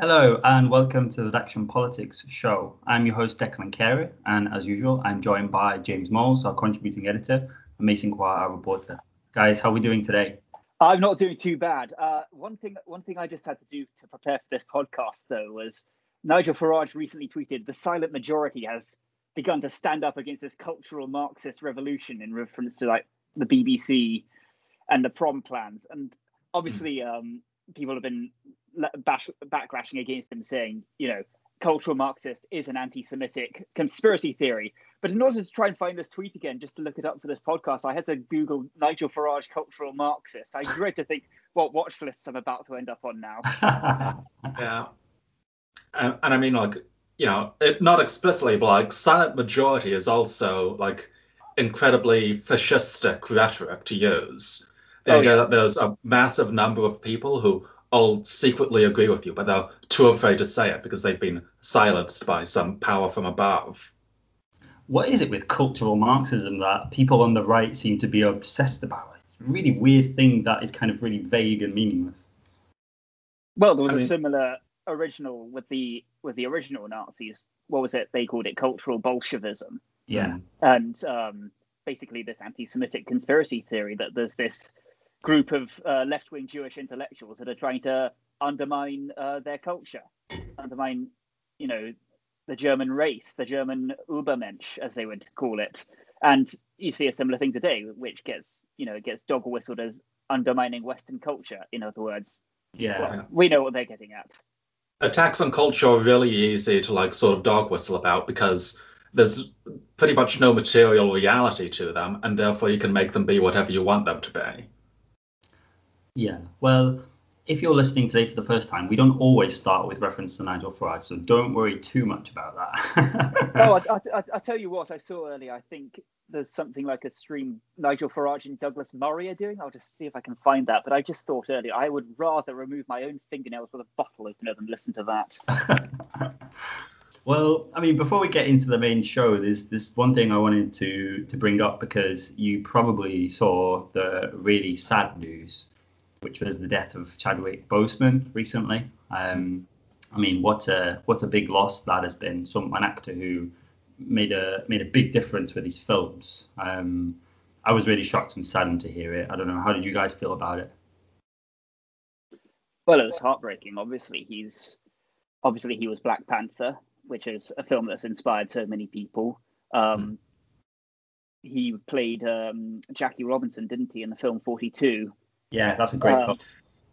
Hello and welcome to the Redaction Politics show. I'm your host Declan Carey, and as usual, I'm joined by James Moules, our contributing editor, and Mason Quah, our reporter. Guys, how are we doing today? I'm not doing too bad. Uh, one thing, one thing I just had to do to prepare for this podcast, though, was Nigel Farage recently tweeted, "The silent majority has begun to stand up against this cultural Marxist revolution," in reference to like the BBC and the prom plans. And obviously, um, people have been bash, backlashing against him, saying, you know, cultural Marxist is an anti-Semitic conspiracy theory. But in order to try and find this tweet again, just to look it up for this podcast, I had to Google Nigel Farage cultural Marxist. I dread to think what watch lists I'm about to end up on now. yeah, and, and I mean, like, you know, it, not explicitly, but like, silent majority is also like incredibly fascistic rhetoric to use. The oh, idea yeah. that there's a massive number of people who all secretly agree with you, but they're too afraid to say it because they've been silenced by some power from above. What is it with cultural Marxism that people on the right seem to be obsessed about? It's a really weird thing that is kind of really vague and meaningless. Well, there was I a mean, similar original with the with the original Nazis. What was it? They called it cultural Bolshevism. Yeah. And um, basically, this anti-Semitic conspiracy theory that there's this group of uh, left-wing Jewish intellectuals that are trying to undermine uh, their culture, undermine, you know, the German race, the German Übermensch, as they would call it. And you see a similar thing today, which gets, you know, gets dog whistled as undermining Western culture. In other words, yeah, well, we know what they're getting at. Attacks on culture are really easy to like sort of dog whistle about because there's pretty much no material reality to them, and therefore you can make them be whatever you want them to be. Yeah, well, if you're listening today for the first time, we don't always start with reference to Nigel Farage, so don't worry too much about that. oh, I, I, I, tell you what, I saw earlier. I think there's something like a stream Nigel Farage and Douglas Murray are doing. I'll just see if I can find that. But I just thought earlier I would rather remove my own fingernails with a bottle opener than listen to that. well, I mean, before we get into the main show, there's this one thing I wanted to to bring up because you probably saw the really sad news which was the death of Chadwick Boseman recently. Um, I mean, what a what a big loss that has been. Some an actor who made a made a big difference with his films. Um, I was really shocked and saddened to hear it. I don't know. How did you guys feel about it? Well, it was heartbreaking. Obviously, he's obviously he was Black Panther, which is a film that's inspired so many people. Um, mm. He played um, Jackie Robinson, didn't he, in the film Forty Two? Yeah, that's a great um, film.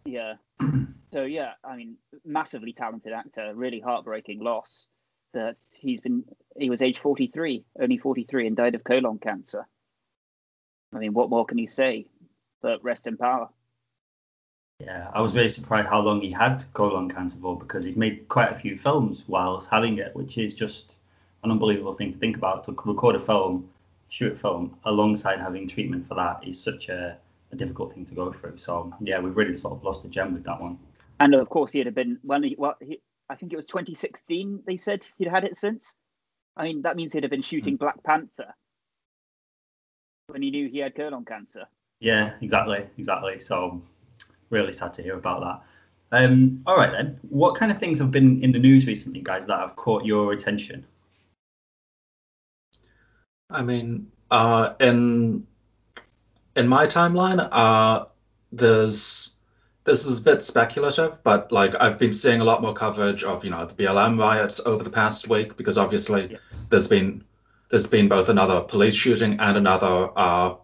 Yeah. so yeah, I mean, massively talented actor. Really heartbreaking loss. That he's been. He was age 43, only 43, and died of colon cancer. I mean, what more can you say? But rest in power. Yeah, I was really surprised how long he had colon cancer for because he'd made quite a few films whilst having it, which is just an unbelievable thing to think about. To record a film, shoot a film alongside having treatment for that is such a a difficult thing to go through. So yeah, we've really sort of lost a gem with that one. And of course, he'd have been when he, well, he, I think it was 2016. They said he'd had it since. I mean, that means he'd have been shooting mm. Black Panther when he knew he had colon cancer. Yeah, exactly, exactly. So really sad to hear about that. Um, all right then, what kind of things have been in the news recently, guys, that have caught your attention? I mean, uh, in in my timeline, uh, there's this is a bit speculative, but like I've been seeing a lot more coverage of you know the BLM riots over the past week because obviously yes. there's been there's been both another police shooting and another uh,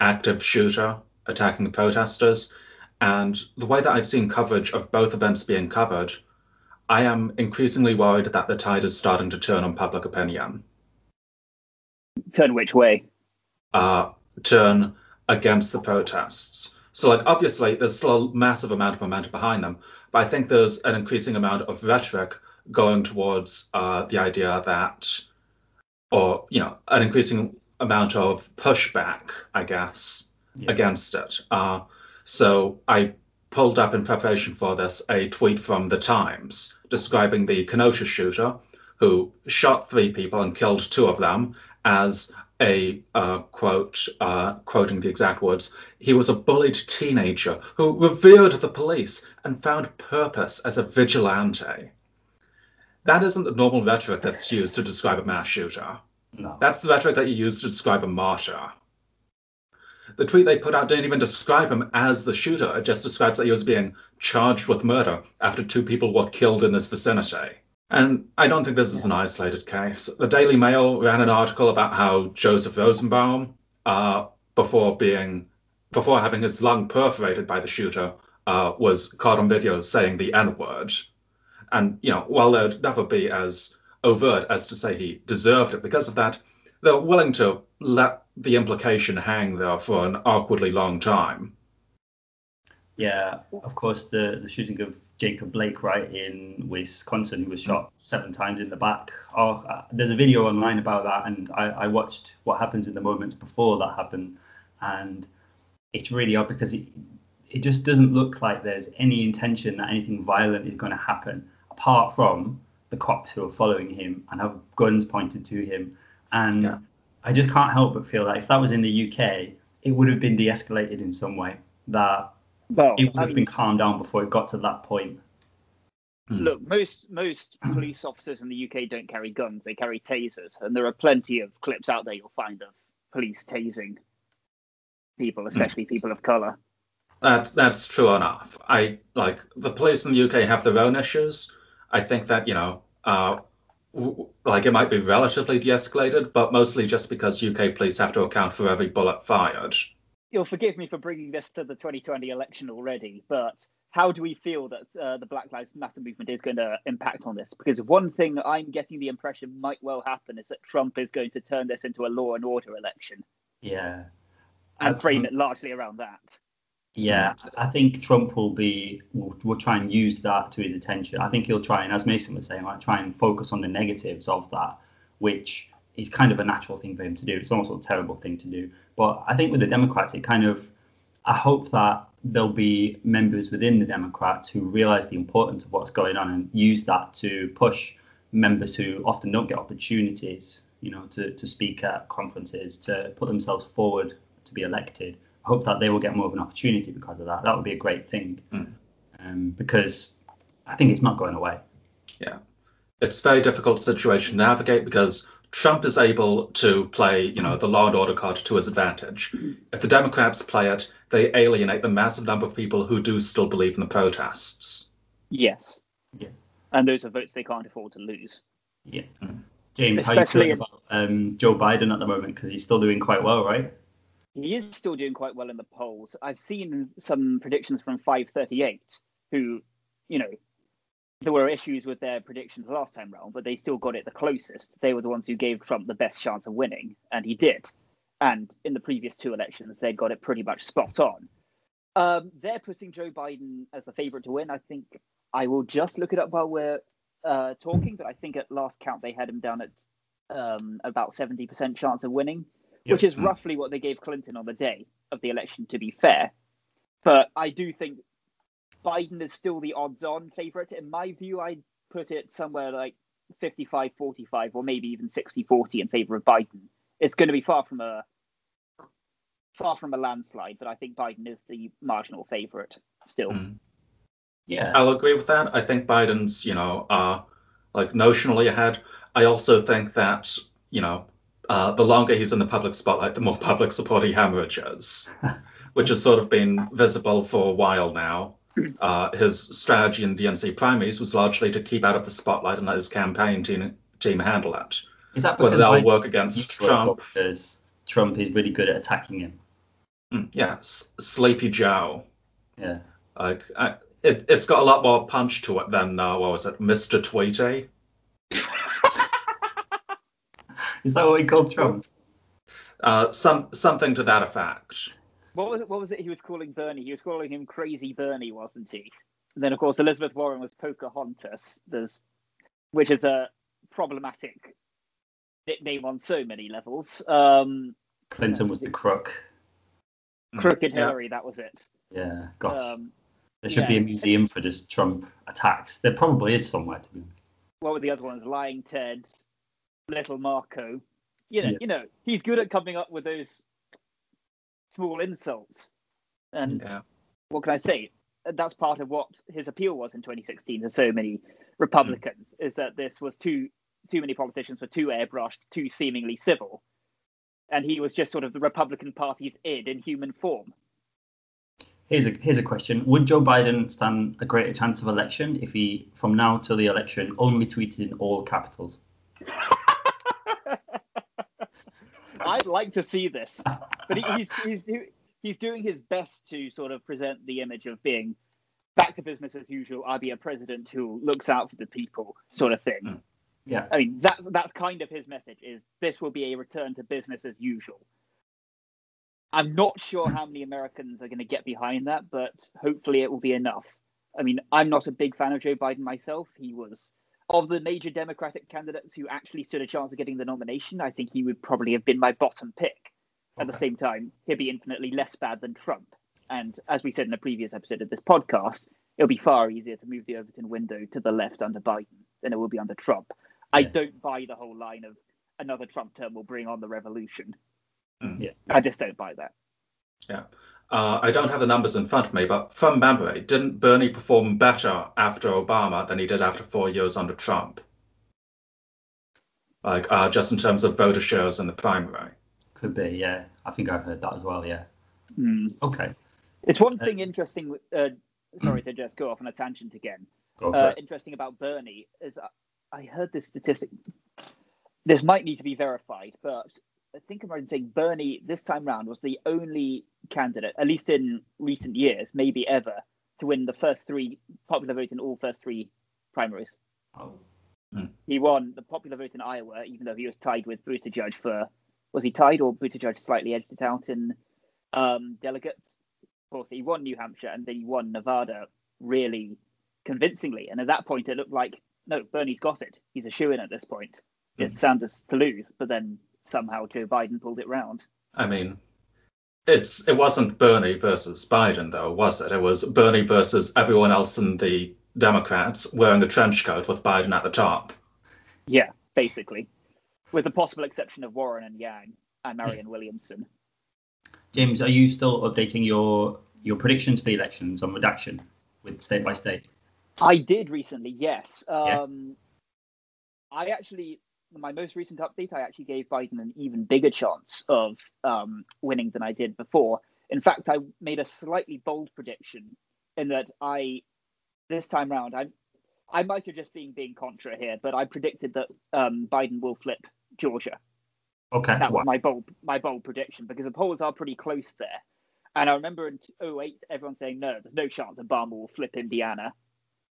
active shooter attacking the protesters, and the way that I've seen coverage of both events being covered, I am increasingly worried that the tide is starting to turn on public opinion. Turn which way? Uh, turn against the protests. So, like, obviously, there's still a massive amount of momentum behind them, but I think there's an increasing amount of rhetoric going towards uh, the idea that, or, you know, an increasing amount of pushback, I guess, yeah. against it. Uh, so, I pulled up in preparation for this a tweet from The Times describing the Kenosha shooter who shot three people and killed two of them as a uh, quote, uh, quoting the exact words, he was a bullied teenager who revered the police and found purpose as a vigilante. That isn't the normal rhetoric that's used to describe a mass shooter. No. That's the rhetoric that you use to describe a martyr. The tweet they put out didn't even describe him as the shooter. It just describes that he was being charged with murder after two people were killed in his vicinity. And I don't think this is an isolated case. The Daily Mail ran an article about how Joseph Rosenbaum, uh, before being, before having his lung perforated by the shooter, uh, was caught on video saying the N-word. And you know, while they'd never be as overt as to say he deserved it because of that, they're willing to let the implication hang there for an awkwardly long time. Yeah, of course, the, the shooting of Jacob Blake, right, in Wisconsin, who was shot seven times in the back. Oh, uh, there's a video online about that, and I, I watched what happens in the moments before that happened, and it's really odd because it, it just doesn't look like there's any intention that anything violent is going to happen, apart from the cops who are following him and have guns pointed to him. And Yeah. I just can't help but feel that if that was in the UK, it would have been de-escalated in some way. That Well, it would I have mean, been calmed down before it got to that point. look, most most police officers in the UK don't carry guns; they carry tasers, and there are plenty of clips out there you'll find of police tasing people, especially people of color. That's that's true enough. I like the police in the UK have their own issues. I think that you know, uh, w- like it might be relatively de-escalated, but mostly just because UK police have to account for every bullet fired. You'll forgive me for bringing this to the 2020 election already, but how do we feel that uh, the Black Lives Matter movement is going to impact on this? Because one thing that I'm getting the impression might well happen is that Trump is going to turn this into a law and order election Yeah. and I- frame it largely around that. Yeah, I think Trump will be will, will try and use that to his attention. I think he'll try and, as Mason was saying, like try and focus on the negatives of that, which is kind of a natural thing for him to do. It's almost a terrible thing to do. But I think with the Democrats, it kind of I hope that there'll be members within the Democrats who realize the importance of what's going on and use that to push members who often don't get opportunities, you know, to, to speak at conferences, to put themselves forward to be elected. I hope that they will get more of an opportunity because of that. That would be a great thing. Mm. Um, because I think it's not going away. Yeah, it's a very difficult situation to navigate because Trump is able to play, you know, the law and order card to his advantage. If the Democrats play it, they alienate the massive number of people who do still believe in the protests. Yes. Yeah. And those are votes they can't afford to lose. Yeah. Mm. James, how you feeling about um, Joe Biden at the moment? Because he's still doing quite well, right? He is still doing quite well in the polls. I've seen some predictions from 538, who, you know, there were issues with their predictions last time round, but they still got it the closest. They were the ones who gave Trump the best chance of winning, and he did. And in the previous two elections, they got it pretty much spot on. Um, they're putting Joe Biden as the favorite to win. I think I will just look it up while we're uh, talking, but I think at last count they had him down at um, about 70% chance of winning which is Mm. roughly what they gave Clinton on the day of the election, to be fair. But I do think Biden is still the odds on favorite. In my view, I'd put it somewhere like 55 45 or maybe even 60 40 in favor of Biden. It's going to be far from a far from a landslide, but I think Biden is the marginal favorite still. Mm. Yeah. I'll agree with that. I think Biden's, you know, uh, like notionally ahead. I also think that, you know, uh, the longer he's in the public spotlight, the more public support he hemorrhages, which has sort of been visible for a while now. Uh, his strategy in DNC primaries was largely to keep out of the spotlight and let his campaign team, team handle it. Is that whether because Biden's work against Trump. because Trump is really good at attacking him? Mm, yeah, S- Sleepy Joe. Yeah. Like, I, it, it's got a lot more punch to it than, uh, what was it, Mr. Tweety? Is that what he called Trump? Uh, some something to that effect. What was it, what was it he was calling Bernie? He was calling him Crazy Bernie, wasn't he? And then, of course, Elizabeth Warren was Pocahontas, there's, which is a problematic nickname on so many levels. Um, Clinton was the crook. Crooked Yeah. Hillary, that was it. Yeah. Gosh. Um, there should be a museum for just Trump attacks. There probably is somewhere to be. honest. what were the other ones? Lying Ted, Little Marco. You know, Yeah. you know, he's good at coming up with those small insults. And Yeah. what can I say? That's part of what his appeal was in 2016 to so many Republicans hmm. is that this was too too many politicians were too airbrushed, too seemingly civil, and he was just sort of the Republican Party's id in human form. Here's a here's a question: Would Joe Biden stand a greater chance of election if he, from now till the election, only tweeted in all capitals? I'd like to see this, but he, he's he's he's doing his best to sort of present the image of being back to business as usual. I'll be a president who looks out for the people, sort of thing. Mm. Yeah. I mean that that's kind of his message is this will be a return to business as usual. I'm not sure how many Americans are going to get behind that, but hopefully it will be enough. I mean, I'm not a big fan of Joe Biden myself. He was of the major Democratic candidates who actually stood a chance of getting the nomination. I think he would probably have been my bottom pick. At the same time, he'd be infinitely less bad than Trump. And as we said in a previous episode of this podcast, it'll be far easier to move the Overton window to the left under Biden than it will be under Trump. I don't buy the whole line of another Trump term will bring on the revolution. Mm. Yeah. I just don't buy that. Yeah. Uh, I don't have the numbers in front of me, but from memory, didn't Bernie perform better after Obama than he did after four years under Trump? Like, uh, just in terms of voter shares in the primary. Could be, yeah. I think I've heard that as well, yeah. Hmm. Okay, It's one Uh, thing interesting. Uh, sorry to just go off on a tangent again. uh, interesting about Bernie is I- I heard this statistic. This might need to be verified, but I think I'm right in saying Bernie this time round was the only candidate, at least in recent years, maybe ever, to win the first three popular vote in all first three primaries. Oh, He won the popular vote in Iowa, even though he was tied with Buttigieg for was he tied or Buttigieg slightly edged it out in um, delegates? Of course, he won New Hampshire and then he won Nevada really convincingly. And at that point, it looked like no, Bernie's got it. He's a shoe in at this point. It's Sanders to lose, but then somehow Joe Biden pulled it round. I mean, it's it wasn't Bernie versus Biden though, was it? It was Bernie versus everyone else in the Democrats wearing a trench coat with Biden at the top. Yeah, basically, with the possible exception of Warren and Yang and Marianne Williamson. James, are you still updating your your predictions for the elections on redaction with state by state? I did recently, yes. Yeah. Um, I actually, my most recent update, I actually gave Biden an even bigger chance of um, winning than I did before. In fact, I made a slightly bold prediction in that I, this time round, I, I might have just been being contra here, but I predicted that um, Biden will flip Georgia. Okay. That was my bold, my bold prediction because the polls are pretty close there. And I remember in 08, everyone saying, no, there's no chance Obama will flip Indiana.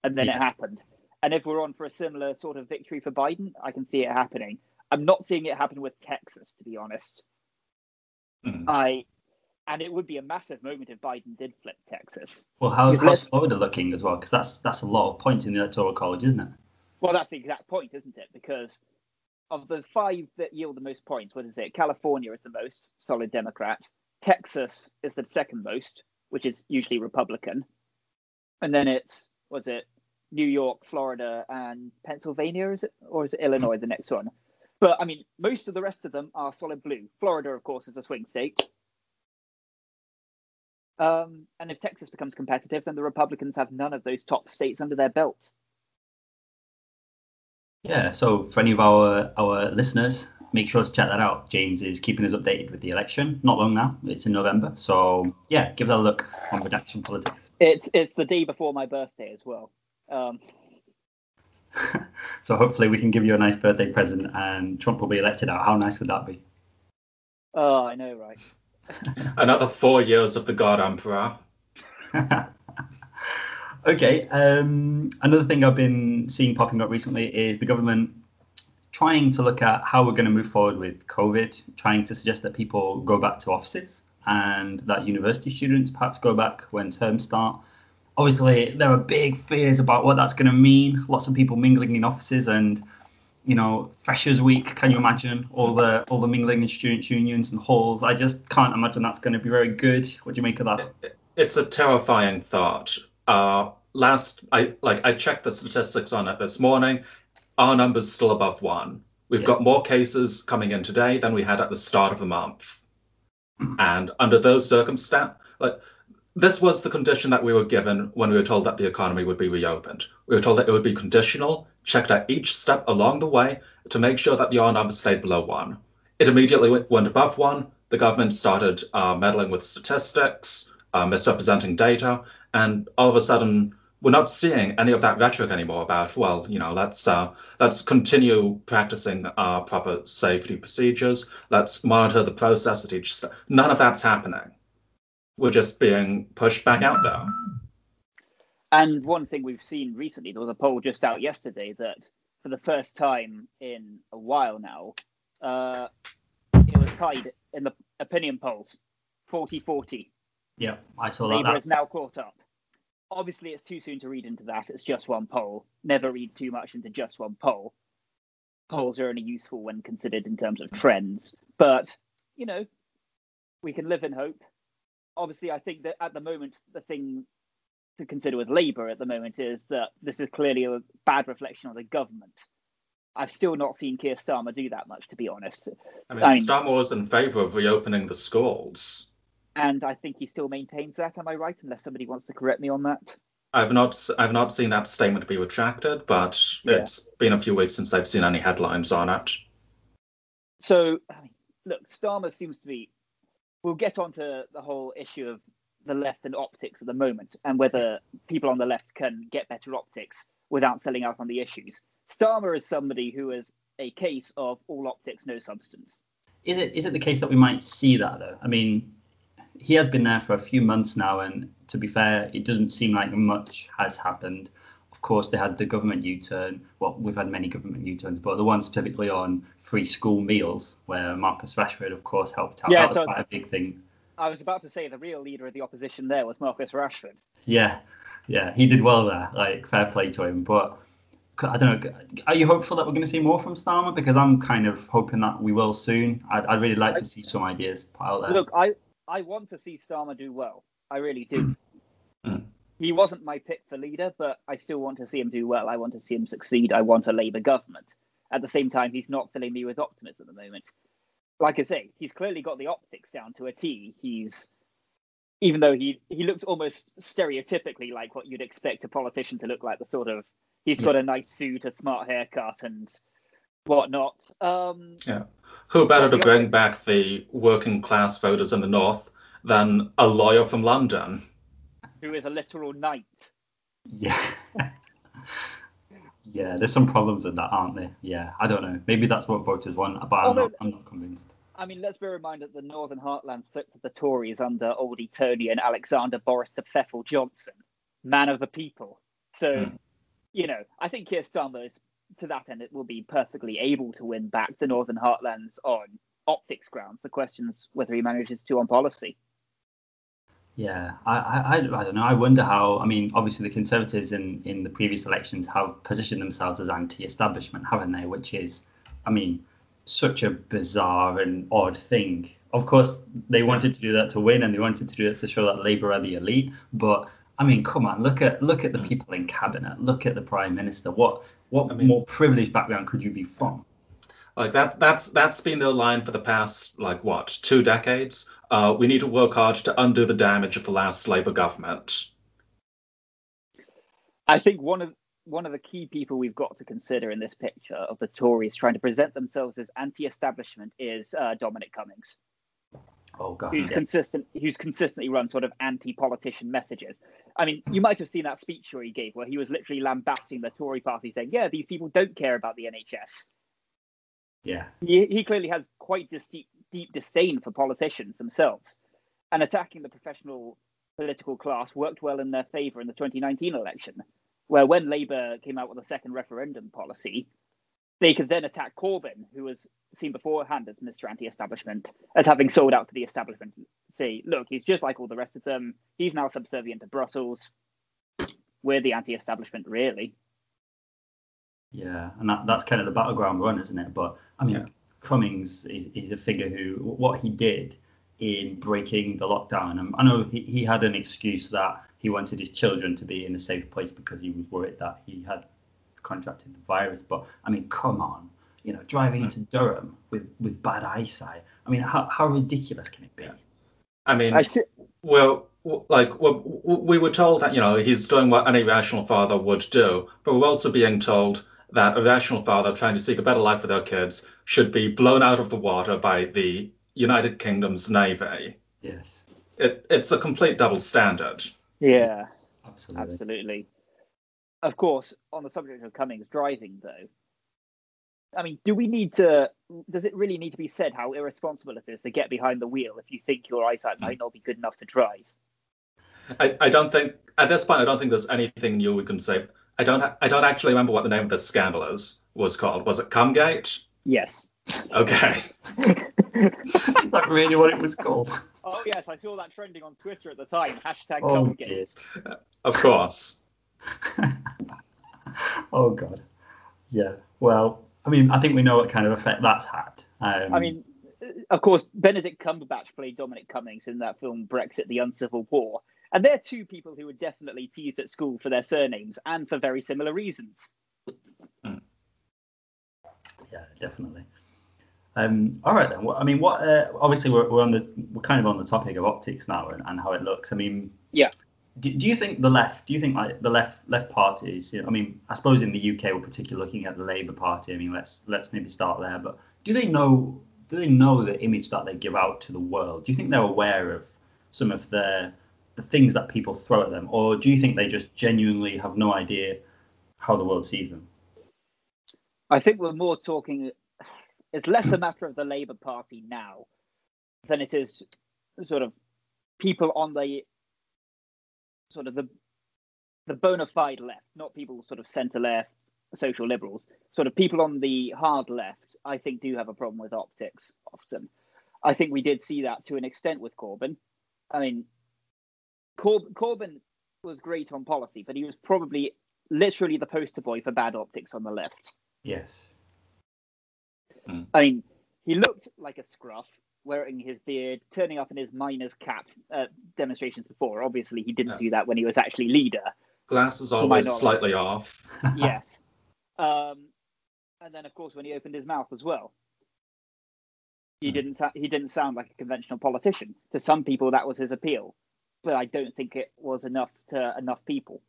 And then Yeah. it happened. And if we're on for a similar sort of victory for Biden, I can see it happening. I'm not seeing it happen with Texas, to be honest. Mm. I, and it would be a massive moment if Biden did flip Texas. Well, how, how's Florida looking as well? Because that's that's a lot of points in the electoral college, isn't it? Well, that's the exact point, isn't it? Because of the five that yield the most points, what is it? California is the most solid Democrat. Texas is the second most, which is usually Republican. And then it's, was it New York, Florida, and Pennsylvania, is it? Or is it Illinois, the next one? But I mean, most of the rest of them are solid blue. Florida, of course, is a swing state. Um, and if Texas becomes competitive, then the Republicans have none of those top states under their belt. Yeah. So for any of our our listeners, make sure to check that out. James is keeping us updated with the election. Not long now. It's in November. So yeah, give that a look on redaction politics. It's it's the day before my birthday as well. Um, so hopefully we can give you a nice birthday present and Trump will be elected out. How nice would that be? oh, I know, right? Another four years of the God Emperor. okay. Um, another thing I've been seeing popping up recently is the government trying to look at how we're going to move forward with COVID, trying to suggest that people go back to offices and that university students perhaps go back when terms start. Obviously, there are big fears about what that's going to mean. Lots of people mingling in offices and you know, Freshers Week. Can you imagine all the all the mingling in students' unions and halls? I just can't imagine that's going to be very good. What do you make of that? It's a terrifying thought. Uh, last, I like I checked the statistics on it this morning. Our number's still above one. We've Yeah. got more cases coming in today than we had at the start of the month. And under those circumstances, like this was the condition that we were given when we were told that the economy would be reopened. We were told that it would be conditional, checked at each step along the way to make sure that the R number stayed below one. It immediately went- above one. The government started uh, meddling with statistics, uh, misrepresenting data, and all of a sudden, we're not seeing any of that rhetoric anymore about, well, you know, let's uh, let's continue practicing our proper safety procedures. Let's monitor the process at each step. None of that's happening. We're just being pushed back out there. And one thing we've seen recently, there was a poll just out yesterday that for the first time in a while now, uh, it was tied in the opinion polls 40 40. Yeah, I saw that. Labour That's, has now caught up. Obviously, it's too soon to read into that. It's just one poll. Never read too much into just one poll. Polls are only useful when considered in terms of trends. But, you know, we can live in hope. Obviously, I think that at the moment, the thing to consider with Labour at the moment is that this is clearly a bad reflection on the government. I've still not seen Keir Starmer do that much, to be honest. I mean, I mean- Starmer was in favour of reopening the schools. And I think he still maintains that. Am I right? Unless somebody wants to correct me on that. I've not I've not seen that statement be retracted, but Yeah. it's been a few weeks since I've seen any headlines on it. So, I mean, look, Starmer seems to be. We'll get onto the whole issue of the left and optics at the moment, and whether people on the left can get better optics without selling out on the issues. Starmer is somebody who is a case of all optics, no substance. is it is it the case that we might see that though? I mean, he has been there for a few months now, and to be fair, it doesn't seem like much has happened. Of course, they had the government U-turn. Well, we've had many government U-turns, but the one specifically on free school meals, where Marcus Rashford, of course, helped out. Yeah, that was so- quite a big thing. I was about to say the real leader of the opposition there was Marcus Rashford. Yeah, yeah, he did well there. Like, fair play to him. But I don't know. Are you hopeful that we're going to see more from Starmer? Because I'm kind of hoping that we will soon. I'd, I'd really like to see some ideas out there. Look, I I want to see Starmer do well. I really do. He wasn't my pick for leader, but I still want to see him do well. I want to see him succeed. I want a Labour government. At the same time, he's not filling me with optimism at the moment. Like I say, he's clearly got the optics down to a T. He's even though he he looks almost stereotypically like what you'd expect a politician to look like. The sort of he's got a nice suit, a smart haircut, and whatnot. Um, yeah, Who better to bring back the working class voters in the north than a lawyer from London? Who is a literal knight. Yeah. yeah, there's some problems with that, aren't there? Yeah, I don't know. Maybe that's what voters want, but I'm, Although- not, I'm not convinced. I mean, let's bear in mind that the Northern Heartlands flipped to the Tories under Oldie Tony and Alexander Boris de Pfeffel Johnson, man of the people. So, Hmm. you know, I think Keir Starmer is, to that end, it will be perfectly able to win back the Northern Heartlands on optics grounds. The question's whether he manages to on policy. Yeah, I, I, I don't know. I wonder how. I mean, obviously the Conservatives in, in the previous elections have positioned themselves as anti-establishment, haven't they? Which is, I mean, such a bizarre and odd thing. Of course, they wanted to do that to win, and they wanted to do it to show that Labour are the elite. But I mean, come on, look at look at the mm. people in cabinet. Look at the prime minister. What what I mean- more privileged background could you be from? Like that that's that's been their line for the past like what two decades. Uh, we need to work hard to undo the damage of the last Labour government. I think one of one of the key people we've got to consider in this picture of the Tories trying to present themselves as anti-establishment is uh, Dominic Cummings. Oh God. who's yeah. consistent who's consistently run sort of anti-politician messages. I mean, you might have seen that speech where he gave where he was literally lambasting the Tory party saying, Yeah, these people don't care about the NHS. Yeah. He, he clearly has quite dis- deep, deep disdain for politicians themselves. And attacking the professional political class worked well in their favour in the 2019 election, where when Labour came out with a second referendum policy, they could then attack Corbyn, who was seen beforehand as Mr. Anti-Establishment, as having sold out to the establishment. Say, look, he's just like all the rest of them. He's now subservient to Brussels. We're the anti-establishment, really. Yeah, and that, that's kind of the battleground run, isn't it? But I mean, Yeah. Cummings is, is a figure who what he did in breaking the lockdown. Um, I know he, he had an excuse that he wanted his children to be in a safe place because he was worried that he had contracted the virus. But I mean, come on, you know, driving Hmm. into Durham with, with bad eyesight. I mean, how, how ridiculous can it be? I mean, I see, well, like w- w- we were told that you know he's doing what any rational father would do, but we're also being told that a rational father trying to seek a better life for their kids should be blown out of the water by the United Kingdom's navy. Yes, It, it's a complete double standard. yeah, absolutely. absolutely. Of course, on the subject of Cummings driving, though, I mean, do we need to? Does it really need to be said how irresponsible it is to get behind the wheel if you think your eyesight might not be good enough to drive? I, I don't think at this point I don't think there's anything new we can say. I don't I don't actually remember what the name of this scandal is was called. Was it Cumgate? Yes. Okay. Is that really what it was called? Oh yes, I saw that trending on Twitter at the time. Hashtag Oh, Cumgate. dear. Of course. oh god. Yeah. Well, I mean, I think we know what kind of effect that's had. Um, I mean, of course, Benedict Cumberbatch played Dominic Cummings in that film Brexit: The Uncivil War, and they're two people who were definitely teased at school for their surnames and for very similar reasons. yeah, definitely. Um, all right then. Well, I mean, what? Uh, obviously, we're, we're on the we're kind of on the topic of optics now and, and how it looks. I mean, Yeah. Do, do you think the left? Do you think like the left left parties? You know, I mean, I suppose in the UK we're particularly looking at the Labour Party. I mean, let's let's maybe start there. But do they know? Do they know the image that they give out to the world? Do you think they're aware of some of the the things that people throw at them, or do you think they just genuinely have no idea how the world sees them? I think we're more talking. It's less a matter of the Labour Party now than it is sort of people on the sort of the the bona fide left, not people sort of centre left, social liberals, sort of people on the hard left. I think do have a problem with optics often. I think we did see that to an extent with Corbyn. I mean, Cor- Corbyn was great on policy, but he was probably literally the poster boy for bad optics on the left. Yes. I mean, he looked like a scruff, wearing his beard, turning up in his miner's cap at demonstrations before. Obviously, he didn't Yeah. do that when he was actually leader. Glasses always slightly off. yes. Um, and then, of course, when he opened his mouth as well, he Hmm. didn't. sa- He didn't sound like a conventional politician. To some people, that was his appeal, but I don't think it was enough to enough people.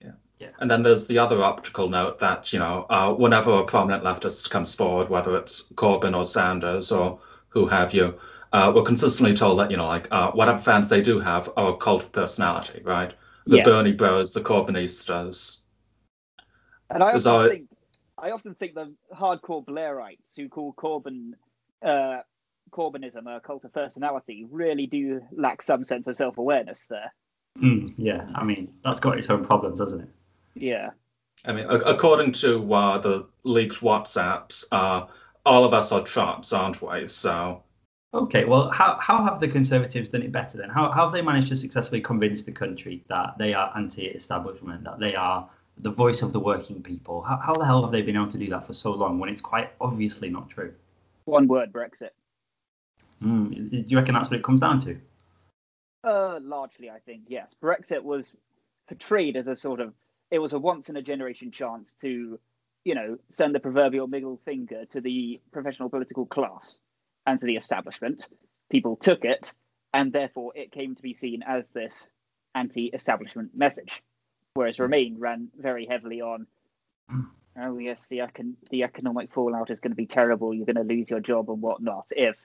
Yeah. yeah. And then there's the other optical note that, you know, uh, whenever a prominent leftist comes forward, whether it's Corbyn or Sanders or who have you, uh, we're consistently told that, you know, like uh, whatever fans they do have are a cult of personality, right? The. Bernie Bros, the Corbynistas. And I often think, I often think the hardcore Blairites who call Corbyn, Corbynism a cult of personality really do lack some sense of self-awareness there. Mm, yeah. I mean, that's got its own problems, hasn't it? Yeah, I mean, a- according to uh, the leaked WhatsApps, uh, all of us are Trumps, aren't we? So, Okay, well, how, how have the Conservatives done it better then? How, how have they managed to successfully convince the country that they are anti-establishment, that they are the voice of the working people? How, how the hell have they been able to do that for so long when it's quite obviously not true? one word Brexit. Mm, do you reckon that's what it comes down to? Uh, largely, I think yes. Brexit was portrayed as a sort of it was a once in a generation chance to, you know, send the proverbial middle finger to the professional political class and to the establishment. People took it, and therefore it came to be seen as this anti-establishment message. Whereas Remain ran very heavily on, oh yes, the econ- the economic fallout is going to be terrible. You're going to lose your job and whatnot. If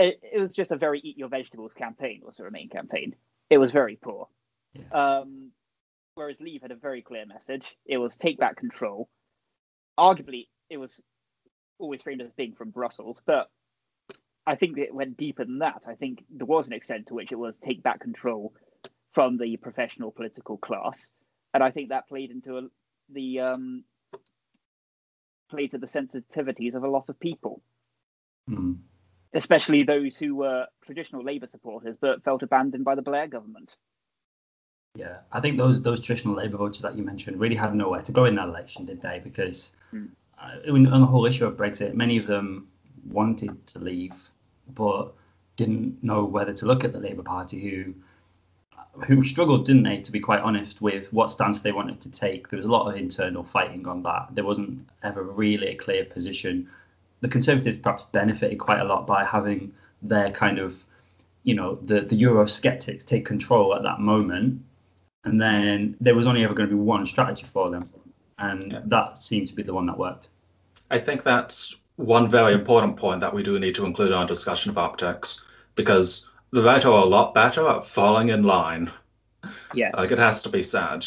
it, it was just a very eat your vegetables campaign was the Remain campaign. It was very poor. Um, whereas Leave had a very clear message. It was take back control. Arguably, it was always framed as being from Brussels, but I think it went deeper than that. I think there was an extent to which it was take back control from the professional political class, and I think that played into a, the um, played to the sensitivities of a lot of people Mm. Especially those who were traditional Labour supporters but felt abandoned by the Blair government. Yeah, I think those those traditional Labour voters that you mentioned really had nowhere to go in that election, did they? Because Hmm. uh, on on the whole issue of Brexit, many of them wanted to leave, but didn't know whether to look at the Labour Party, who who struggled, didn't they, to be quite honest, with what stance they wanted to take. There was a lot of internal fighting on that. There wasn't ever really a clear position. The Conservatives perhaps benefited quite a lot by having their kind of, you know, the, the Eurosceptics take control at that moment. And then there was only ever going to be one strategy for them. And yeah. that seemed to be the one that worked. I think that's one very important point that we do need to include in our discussion of optics, because the right are a lot better at falling in line. Yes. Like it has to be said.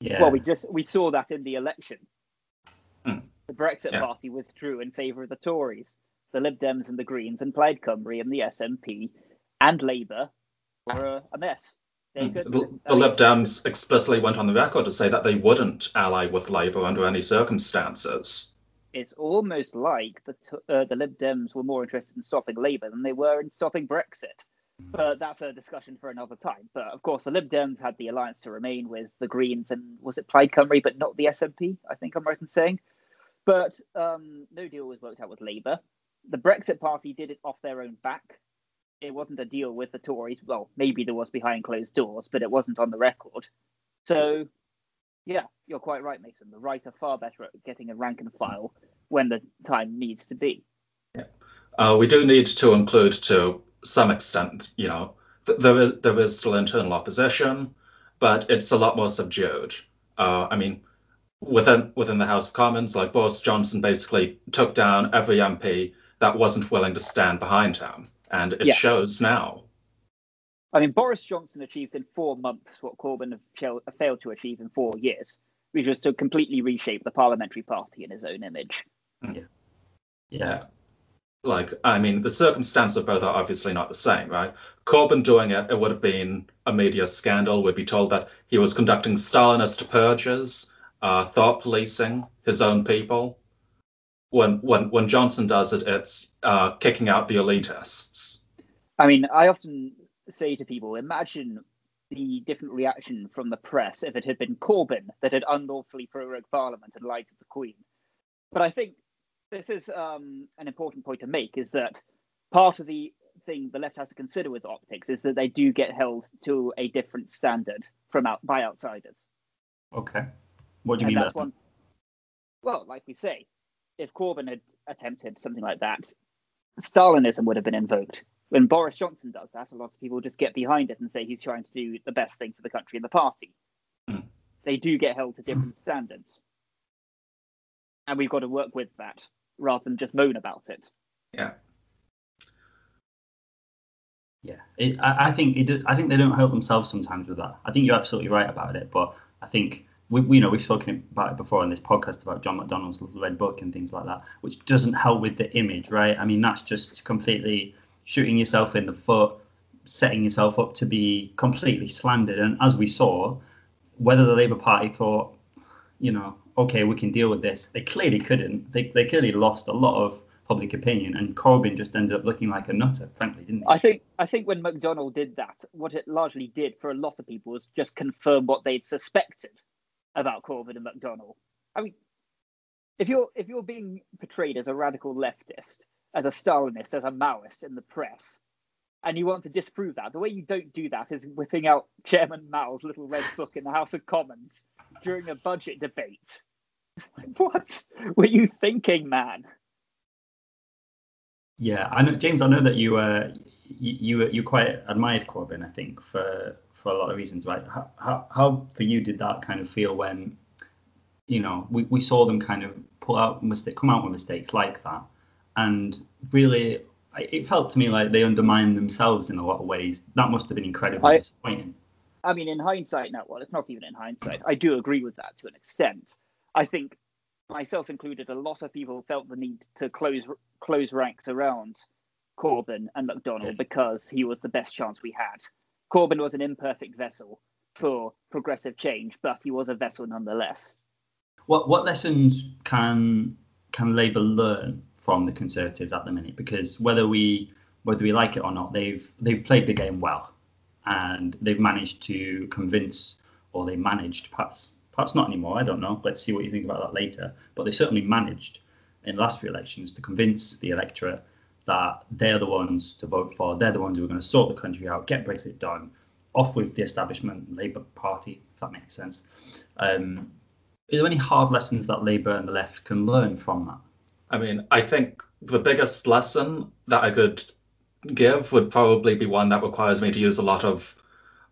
Yeah. Well, we just we saw that in the election. The Brexit yeah. Party withdrew in favour of the Tories. The Lib Dems and the Greens and Plaid Cymru and the SNP and Labour were a mess. Mm. The, the Lib Dems explicitly went on the record to say that they wouldn't ally with Labour under any circumstances. It's almost like the uh, the Lib Dems were more interested in stopping Labour than they were in stopping Brexit. But that's a discussion for another time. But of course, the Lib Dems had the alliance to remain with the Greens and was it Plaid Cymru, but not the SNP. I think I'm right in saying. But um, no deal was worked out with Labour. The Brexit Party did it off their own back. It wasn't a deal with the Tories. Well, maybe there was behind closed doors, but it wasn't on the record. So, yeah, you're quite right, Mason. The right are far better at getting a rank and file when the time needs to be. Yeah. Uh, we do need to include, to some extent, you know, th- there is there is still internal opposition, but it's a lot more subdued. Uh, I mean, within within the House of Commons, like Boris Johnson basically took down every MP that wasn't willing to stand behind him, and it yeah. shows now. I mean, Boris Johnson achieved in four months what Corbyn failed to achieve in four years, which was to completely reshape the parliamentary party in his own image. Hmm. Yeah. Yeah. Like, I mean, the circumstances of both are obviously not the same, right? Corbyn doing it, it would have been a media scandal. We'd be told that he was conducting Stalinist purges, uh, thought policing his own people. When when when Johnson does it, it's uh, kicking out the elitists. I mean, I often say to people, imagine the different reaction from the press if it had been Corbyn that had unlawfully prorogued Parliament and lied to the Queen. But I think this is um, an important point to make is that part of the thing the left has to consider with optics is that they do get held to a different standard from out by outsiders. Okay. What do you and mean? That's one, well, like we say, if Corbyn had attempted something like that, Stalinism would have been invoked. When Boris Johnson does that, a lot of people just get behind it and say he's trying to do the best thing for the country and the party. Mm. They do get held to different standards. And we've got to work with that rather than just moan about it. Yeah. Yeah, it, I, I, think it. I think they don't help themselves sometimes with that. I think you're absolutely right about it, but I think we, we you know we've spoken about it before on this podcast about John McDonnell's Little Red Book and things like that, which doesn't help with the image, right? I mean, that's just completely shooting yourself in the foot, setting yourself up to be completely slandered. And as we saw, whether the Labour Party thought, you know, okay, we can deal with this. They clearly couldn't. They, they clearly lost a lot of public opinion, and Corbyn just ended up looking like a nutter, frankly, didn't he? I think I think when McDonnell did that, what it largely did for a lot of people was just confirm what they'd suspected about Corbyn and McDonnell. I mean, if you're if you're being portrayed as a radical leftist, as a Stalinist, as a Maoist in the press, and you want to disprove that, the way you don't do that is whipping out Chairman Mao's little red book in the House of Commons during a budget debate. what were you thinking, man? Yeah, I know, James. I know that you uh, you you, you quite admired Corbyn. I think for for a lot of reasons, right? How, how, how for you did that kind of feel when you know we, we saw them kind of pull out mistake, come out with mistakes like that, and really it felt to me like they undermined themselves in a lot of ways. That must have been incredibly I, disappointing. I mean, in hindsight, now, well, it's not even in hindsight. I do agree with that to an extent. I think, myself included, a lot of people felt the need to close close ranks around Corbyn and McDonnell because he was the best chance we had. Corbyn was an imperfect vessel for progressive change, but he was a vessel nonetheless. What what lessons can can Labour learn from the Conservatives at the minute? Because whether we whether we like it or not, they've they've played the game well and they've managed to convince, or they managed, perhaps perhaps not anymore. I don't know. Let's see what you think about that later. But they certainly managed in the last few elections to convince the electorate that they're the ones to vote for. They're the ones who are going to sort the country out, get Brexit done, off with the establishment Labour Party, if that makes sense. Um, are there any hard lessons that Labour and the left can learn from that? I mean, I think the biggest lesson that I could give would probably be one that requires me to use a lot of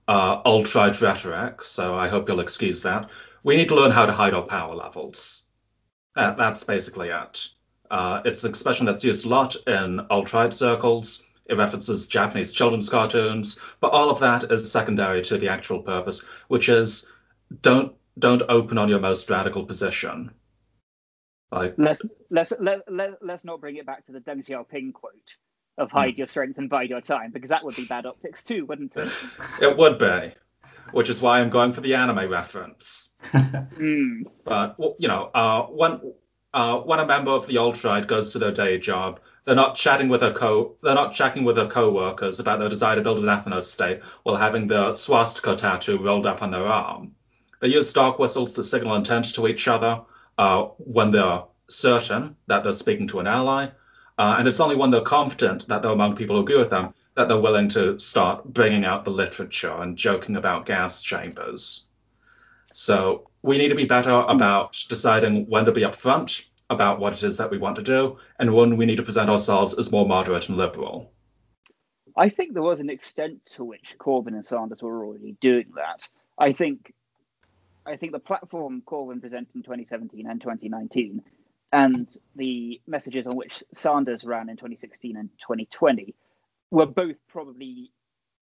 uh, alt-right rhetoric, so I hope you'll excuse that. We need to learn how to hide our power levels. Uh, that's basically it. Uh, it's an expression that's used a lot in alt-right circles. It references Japanese children's cartoons, but all of that is secondary to the actual purpose, which is don't don't open on your most radical position. Like let's let's let, let, let's not bring it back to the Deng Xiaoping quote of hmm. hide your strength and bide your time, because that would be bad optics too, wouldn't it? it would be, which is why I'm going for the anime reference. mm. But you know, uh, when uh, when a member of the alt right goes to their day job, they're not chatting with their co they're not chatting with their co-workers about their desire to build an ethno state while having their swastika tattoo rolled up on their arm. They use dog whistles to signal intent to each other uh, when they're certain that they're speaking to an ally, uh, and it's only when they're confident that they're among people who agree with them that they're willing to start bringing out the literature and joking about gas chambers. So we need to be better hmm. about deciding when to be upfront about what it is that we want to do and when we need to present ourselves as more moderate and liberal. I think there was an extent to which Corbyn and Sanders were already doing that. I think I think the platform Corbyn presented in 2017 and 2019 and the messages on which Sanders ran in 2016 and 2020 were both probably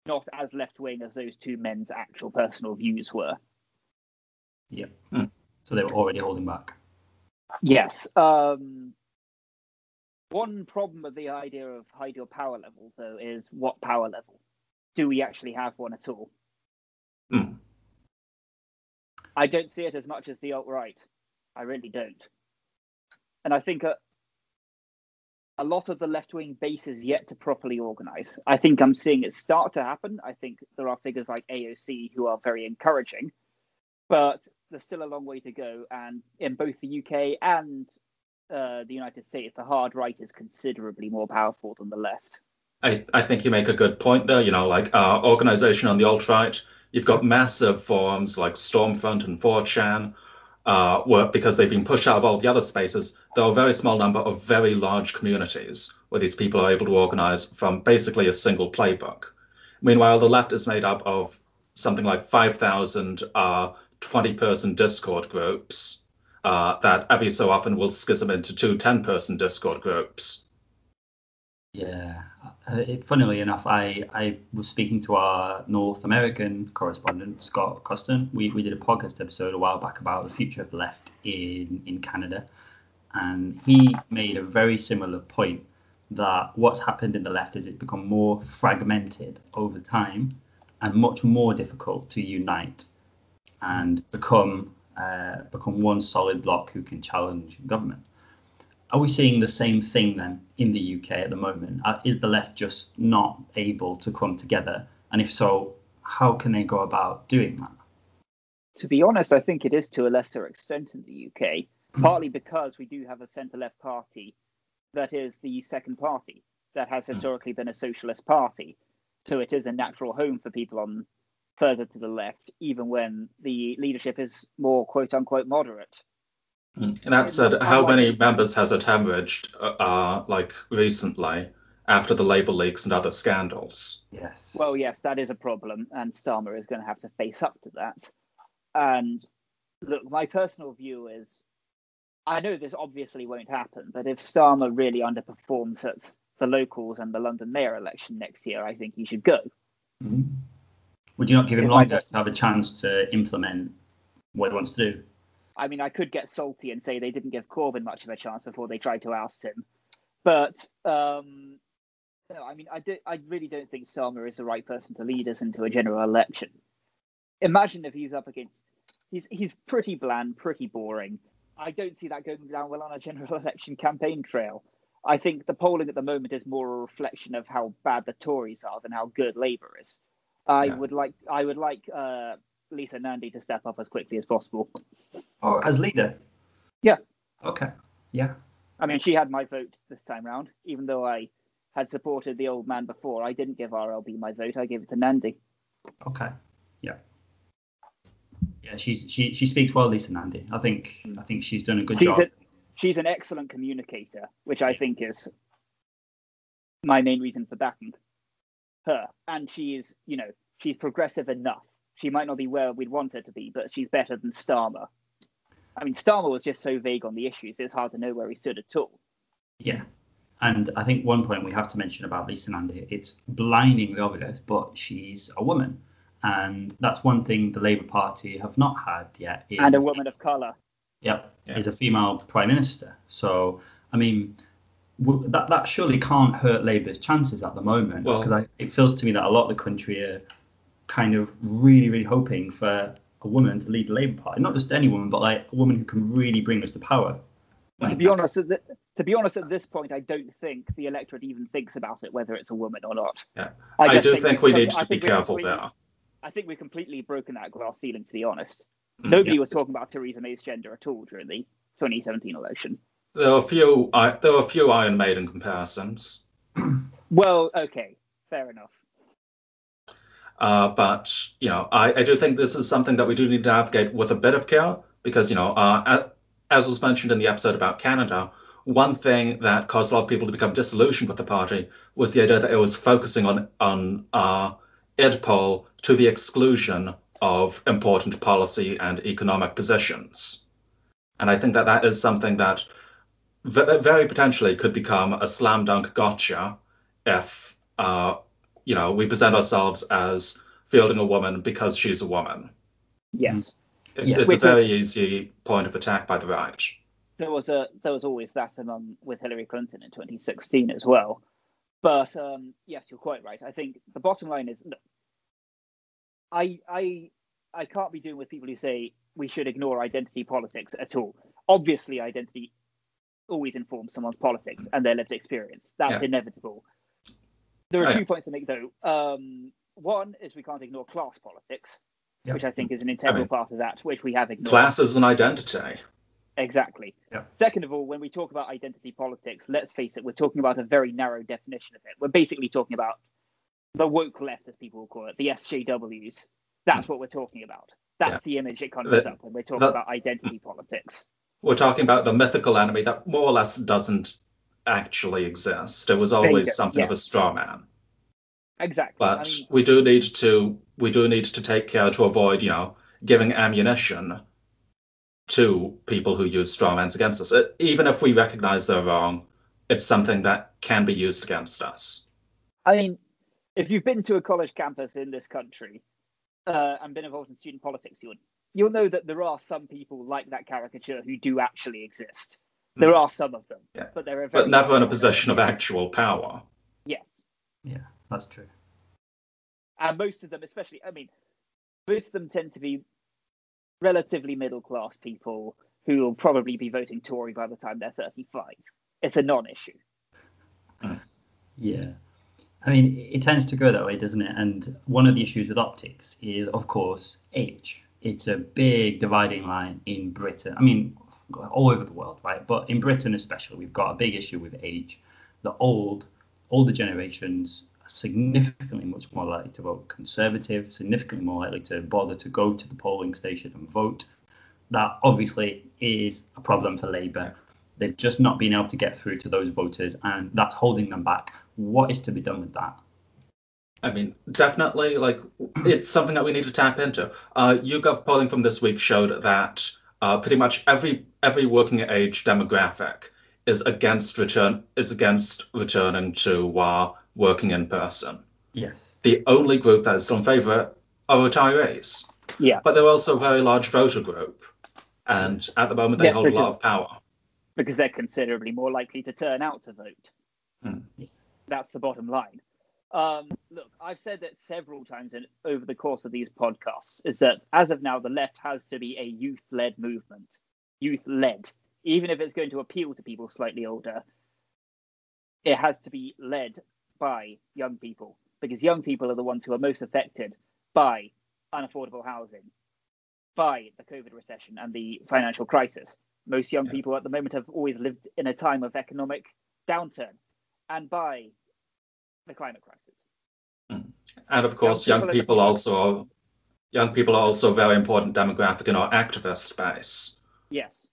not as left wing as those two men's actual personal views were. Yeah. Hmm. So they were already holding back. Yes. Um, one problem with the idea of your power level, though, is what power level? Do we actually have one at all? Hmm. I don't see it as much as the alt right. I really don't and I think a, a lot of the left wing base is yet to properly organize. I think I'm seeing it start to happen. I think there are figures like AOC who are very encouraging, but there's still a long way to go. And in both the UK and uh, the United States, the hard right is considerably more powerful than the left. I, I think you make a good point there. You know, like uh, organization on the alt right, you've got massive forums like Stormfront and 4chan uh, were because they've been pushed out of all the other spaces, there are a very small number of very large communities where these people are able to organize from basically a single playbook. Meanwhile, the left is made up of something like 5,000 uh, 20 person Discord groups uh, that every so often will schism into two 10 person Discord groups. Yeah, uh, funnily enough, I, I was speaking to our North American correspondent Scott Coston. We, we did a podcast episode a while back about the future of the left in in Canada, and he made a very similar point that what's happened in the left is it's become more fragmented over time and much more difficult to unite and become uh, become one solid block who can challenge government. Are we seeing the same thing then in the UK at the moment? Uh, is the left just not able to come together? And if so, how can they go about doing that? To be honest, I think it is to a lesser extent in the UK, hmm. partly because we do have a centre left party that is the second party that has hmm. historically been a socialist party. So it is a natural home for people on further to the left, even when the leadership is more quote unquote moderate. And that said, how many members has it hemorrhaged, uh, uh, like recently, after the Labour leaks and other scandals? Yes. Well, yes, that is a problem, and Starmer is going to have to face up to that. And look, my personal view is, I know this obviously won't happen, but if Starmer really underperforms at the locals and the London mayor election next year, I think he should go. Mm-hmm. Would you not give him longer to have a chance to implement what he wants to do? I mean, I could get salty and say they didn't give Corbyn much of a chance before they tried to oust him, but um, no, I mean, I do, I really don't think Starmer is the right person to lead us into a general election. Imagine if he's up against, he's he's pretty bland, pretty boring. I don't see that going down well on a general election campaign trail. I think the polling at the moment is more a reflection of how bad the Tories are than how good Labour is. I yeah. would like I would like uh, Lisa Nandy to step up as quickly as possible. Oh, as leader? Yeah. Okay. Yeah. I mean, she had my vote this time round, even though I had supported the old man before. I didn't give RLB my vote. I gave it to Nandy. Okay. Yeah. Yeah, she's she she speaks well, Lisa Nandy. I think I think she's done a good she's job. A, she's an excellent communicator, which I think is my main reason for backing her. And she is, you know, she's progressive enough. She might not be where we'd want her to be, but she's better than Starmer. I mean, Starmer was just so vague on the issues; it's hard to know where he stood at all. Yeah. And I think one point we have to mention about Lisa Nandy, it's blindingly obvious, but she's a woman. And that's one thing the Labour Party have not had yet. is- And a woman of colour. Yep, Yeah. is a female prime minister. So, I mean, w- that that surely can't hurt Labour's chances at the moment because I, it feels to me that a lot of the country are kind of really, really hoping for a woman to lead the Labour Party. Not just any woman, but like a woman who can really bring us to power. to be honest, at the, to be honest, at this point, I don't think the electorate even thinks about it whether it's a woman or not. Yeah. I, just do think, we need to be think we're careful there. I think we've completely broken that glass ceiling, to be honest. Mm, Nobody yeah. was talking about Theresa May's gender at all during the 2017 election. There are a few. I, there are a few Iron Maiden comparisons. Well, okay, fair enough. Uh, but you know, I, I do think this is something that we do need to navigate with a bit of care because you know, uh, as was mentioned in the episode about Canada, one thing that caused a lot of people to become disillusioned with the party was the idea that it was focusing on on uh, IDPOL to the exclusion of important policy and economic positions, and I think that that is something that very potentially could become a slam dunk gotcha if uh, you know, we present ourselves as fielding a woman because she's a woman. Yes. It's, Yeah. it's a Which very easy point of attack by the right. there was a there was always that among with Hillary Clinton in 2016 as well. But um, yes, you're quite right. I think the bottom line is, look, I I I can't be doing with people who say we should ignore identity politics at all. Obviously, identity always informs someone's politics and their lived experience. That's Yeah. inevitable. There are Oh, yeah. two points to make though. Um, one is we can't ignore class politics, Yeah. which I think is an integral mean, part of that, which we have ignored. Class is an identity. Exactly. Yeah. Second of all, when we talk about identity politics, let's face it, we're talking about a very narrow definition of it. We're basically talking about the woke left, as people will call it, the SJWs. That's what we're talking about. That's Yeah. the image it conjures The- up when we're talking the- about identity politics. We're talking about the mythical enemy that more or less doesn't actually exist. It was always something of a straw man. Exactly. But I mean, we do need to we do need to take care to avoid, you know, giving ammunition to people who use straw mans against us. It, even if we recognize they're wrong, it's something that can be used against us. I mean, if you've been to a college campus in this country uh, and been involved in student politics, you'll you'll know that there are some people like that caricature who do actually exist. There hmm. are some of them, Yeah. but they're But never in a minority. position of actual power. Yes. Yeah, that's true. and most of them, especially, I mean, most of them tend to be relatively middle class people who will probably be voting Tory by the time they're 35. It's a non-issue. Hmm. Yeah. I mean, it tends to go that way, doesn't it? And one of the issues with optics is, of course, age. It's a big dividing line in Britain. I mean, all over the world, right? But in Britain especially, we've got a big issue with age. The old, older generations are significantly much more likely to vote conservative, significantly more likely to bother to go to the polling station and vote. That obviously is a problem for Labour. They've just not been able to get through to those voters, and that's holding them back. What is to be done with that? I mean, definitely, like, it's something that we need to tap into. Uh, YouGov polling from this week showed that uh, pretty much every every working age demographic is against return is against returning to uh, working in person. Yes. The only group that is still in favour are retirees, Yeah, but they're also a very large voter group, and at the moment they Yes, hold a lot of power. because they're considerably more likely to turn out to vote. Hmm. That's the bottom line. Um, look, I've said that several times in, over the course of these podcasts is that as of now, the left has to be a youth led movement. Youth led. Even if it's going to appeal to people slightly older, it has to be led by young people because young people are the ones who are most affected by unaffordable housing, by the COVID recession and the financial crisis. Most young Yeah. people at the moment have always lived in a time of economic downturn and by the climate crisis. Mm. And of course, Young young people people are- also young people are also a very important demographic in our activist space. Yes.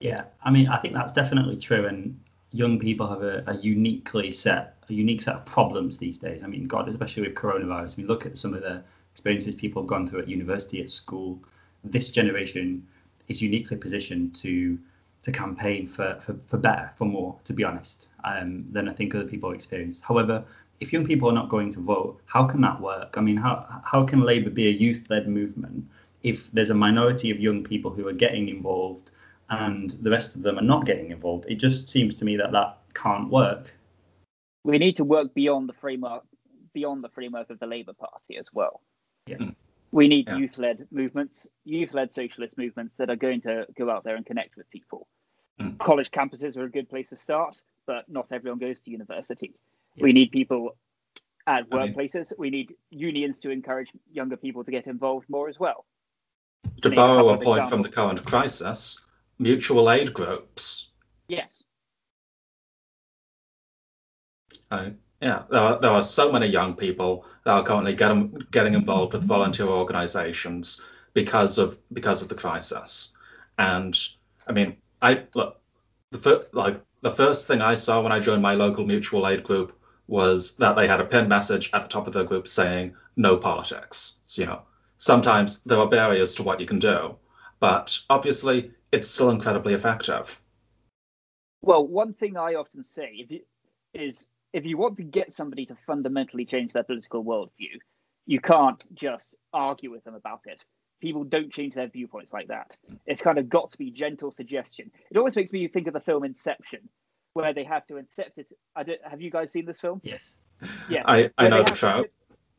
Yeah, I mean, I think that's definitely true, and young people have a, a uniquely set a unique set of problems these days. I mean, God, especially with coronavirus. I mean, look at some of the experiences people have gone through at university, at school. This generation is uniquely positioned to to campaign for, for, for better, for more, to be honest, um, than I think other people experienced. However, if young people are not going to vote, how can that work? I mean, how how can Labour be a youth-led movement if there's a minority of young people who are getting involved and the rest of them are not getting involved? It just seems to me that that can't work. We need to work beyond the framework beyond the framework of the Labour Party as well. Yeah. Mm. We need Yeah. youth-led movements, youth-led socialist movements that are going to go out there and connect with people. Mm. College campuses are a good place to start, but not everyone goes to university. Yeah. We need people at I mean- workplaces. we need unions to encourage younger people to get involved more as well. To borrow a point from the current crisis, mutual aid groups. Yes. Uh, yeah, there are, there are so many young people that are currently getting getting involved with volunteer organizations because of because of the crisis. And I mean, I look the fir- like the first thing I saw when I joined my local mutual aid group was that they had a pinned message at the top of their group saying no politics. So, you know, sometimes there are barriers to what you can do, but obviously it's still incredibly effective. Well, one thing I often say if you, is if you want to get somebody to fundamentally change their political worldview, you can't just argue with them about it. People don't change their viewpoints like that. It's kind of got to be gentle suggestion. It always makes me think of the film Inception, where they have to incept it. I don't, have you guys seen this film? Yes. Yes. I, I know the have to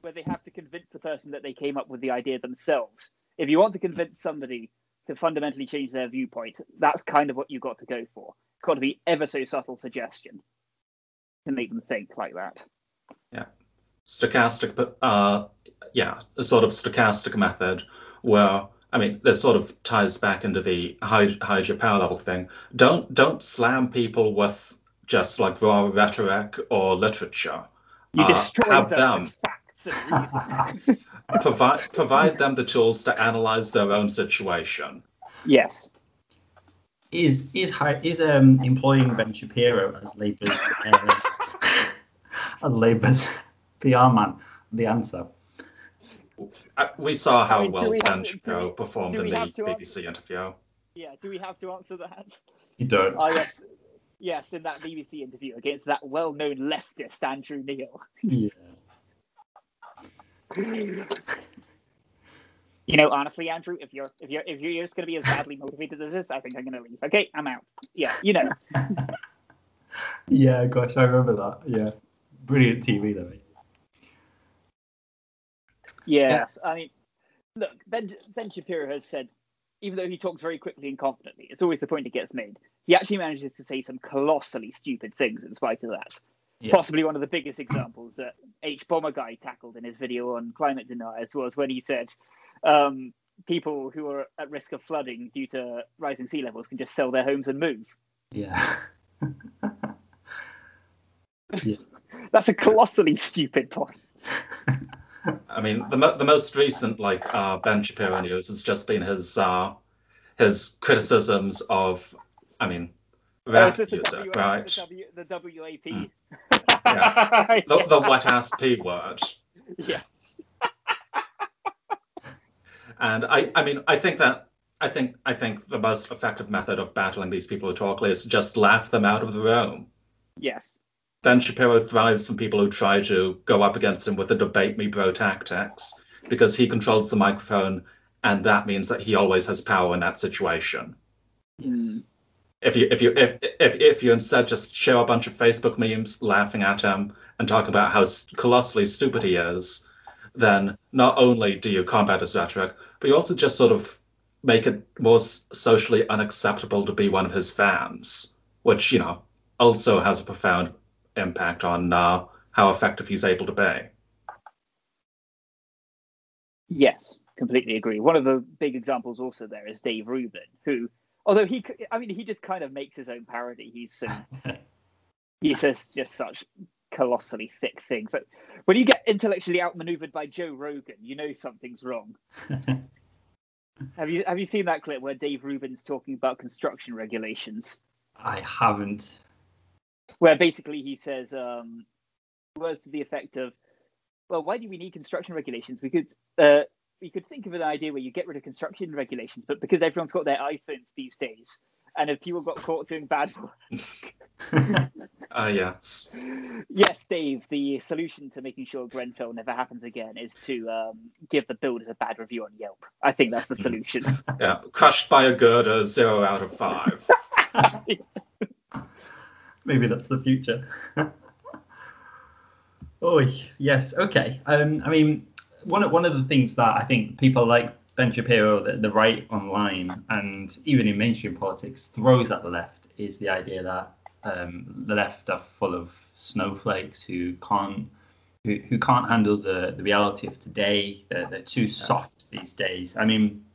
Where they have to convince the person that they came up with the idea themselves. If you want to convince somebody to fundamentally change their viewpoint, that's kind of what you've got to go for. It's got to be ever so subtle suggestion to make them think like that. Yeah. Stochastic, but uh, yeah, a sort of stochastic method where I mean, this sort of ties back into the hide, hide your power level thing. Don't don't slam people with just like raw rhetoric or literature. You Uh, destroy have them, them. with facts and reason. Provide provide them the tools to analyze their own situation. yes. Is is hi- is um employing Ben Shapiro as Labour's uh, as Labour's PR man the answer? Uh, we saw how I mean, well we have Ben to- do Shapiro we- performed in the have to BBC interview. Yeah. Do we have to answer that? You don't. Oh yes. Yes, in that BBC interview against that well-known leftist Andrew Neil. Yeah. You know, honestly, Andrew, if you're if you're if you're just going to be as badly motivated as this, I think I'm going to leave. Okay, I'm out. Yeah, you know. yeah, gosh, I remember that. Yeah, brilliant TV though. mate. Yes, I mean, look, Ben Ben Shapiro has said, even though he talks very quickly and confidently, it's always the point that gets made. He actually manages to say some colossally stupid things in spite of that. Yeah. Possibly one of the biggest examples that hbomberguy tackled in his video on climate deniers was when he said, um, people who are at risk of flooding due to rising sea levels can just sell their homes and move. Yeah. yeah. That's a colossally stupid point. I mean, the mo- the most recent like uh, Ben Shapiro news has just been his uh, his criticisms of, I mean, Oh, rap this the music, W- right? The, w, the WAP. Mm. Yeah. The, the wet ass p word. yeah. And I, I mean, I think that I think I think the most effective method of battling these people rhetorically is just laugh them out of the room. Yes. Ben Shapiro thrives from people who try to go up against him with the debate me bro tactics because he controls the microphone and that means that he always has power in that situation. Mm. If you if you if if, if you instead just show a bunch of Facebook memes laughing at him and talk about how colossally stupid he is, then not only do you combat his rhetoric, but you also just sort of make it more socially unacceptable to be one of his fans, which you know also has a profound impact on uh, how effective he's able to be. Yes, completely agree. One of the big examples also there is Dave Rubin, who, although he, I mean, he just kind of makes his own parody. He's so, he says just such colossally thick thing. So when you get intellectually outmaneuvered by Joe Rogan, you know something's wrong. have you have you seen that clip where Dave Rubin's talking about construction regulations? I haven't. Where basically he says um, words to the effect of, "Well, why do we need construction regulations? We could uh, we could think of an idea where you get rid of construction regulations, but because everyone's got their iPhones these days, and if people got caught doing bad uh, yes. Yes, Dave, the solution to making sure Grenfell never happens again is to um, give the builders a bad review on Yelp. I think that's the solution. yeah, crushed by a girder, zero out of five. Maybe that's the future. oh, yes. Okay. Um, I mean, one of, one of the things that I think people like Ben Shapiro, the, the right online, and even in mainstream politics, throws at the left is the idea that um, the left are full of snowflakes who can't who, who can't handle the, the reality of today. They're, they're too soft these days. I mean,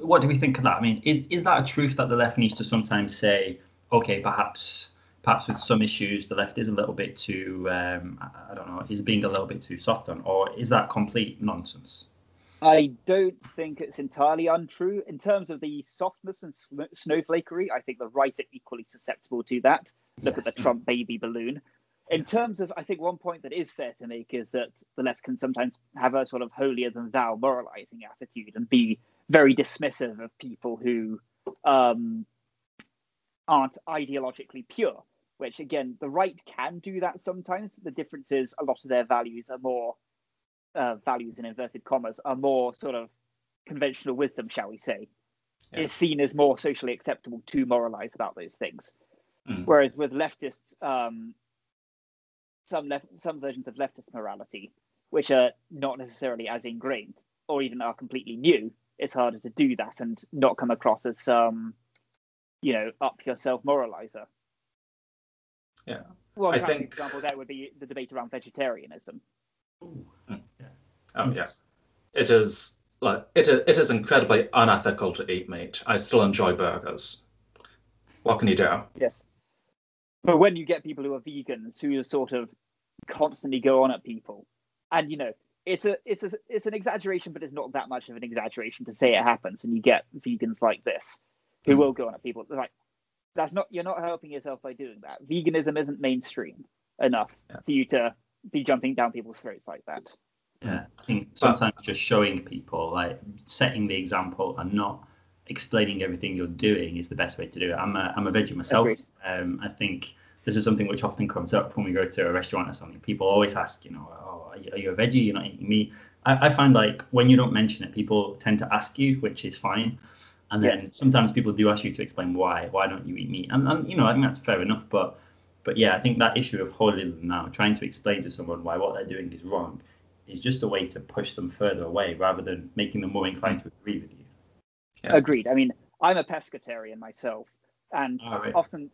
what do we think of that? I mean, is is that a truth that the left needs to sometimes say, okay, perhaps perhaps with some issues the left is a little bit too um, I don't know is being a little bit too soft on, or is that complete nonsense? I don't think it's entirely untrue. In terms of the softness and snowflakery, I think the right are equally susceptible to that. Look yes. at the Trump baby balloon. In terms of, I think one point that is fair to make is that the left can sometimes have a sort of holier than thou moralizing attitude and be very dismissive of people who um, aren't ideologically pure, which again, the right can do that sometimes. The difference is a lot of their values are more uh, values in inverted commas are more sort of conventional wisdom, shall we say, yeah. is seen as more socially acceptable to moralize about those things. Mm. Whereas with leftists, um, some left, some versions of leftist morality, which are not necessarily as ingrained or even are completely new, it's harder to do that and not come across as um, you know, up yourself moralizer. Yeah. Well, I think example that would be the debate around vegetarianism. Ooh. Mm. Oh yes, it is like it is, it is incredibly unethical to eat meat. I still enjoy burgers. What can you do? Yes, but when you get people who are vegans who sort of constantly go on at people, and you know it's a it's a it's an exaggeration, but it's not that much of an exaggeration to say it happens when you get vegans like this who mm. will go on at people. Like that's not you're not helping yourself by doing that. Veganism isn't mainstream enough yeah. for you to be jumping down people's throats like that. Yeah, I think sometimes but, just showing people, like setting the example and not explaining everything you're doing is the best way to do it. I'm a, I'm a veggie myself. Um, I think this is something which often comes up when we go to a restaurant or something. People always ask, you know, oh, are you, are you a veggie? You're not eating meat. I, I, find like when you don't mention it, people tend to ask you, which is fine. And then yes. sometimes people do ask you to explain why. Why don't you eat meat? And, and you know, I think that's fair enough. But but yeah, I think that issue of holding them now, trying to explain to someone why what they're doing is wrong, is just a way to push them further away rather than making them more inclined to agree with you. Yeah. Agreed. I mean, I'm a pescatarian myself, and oh, often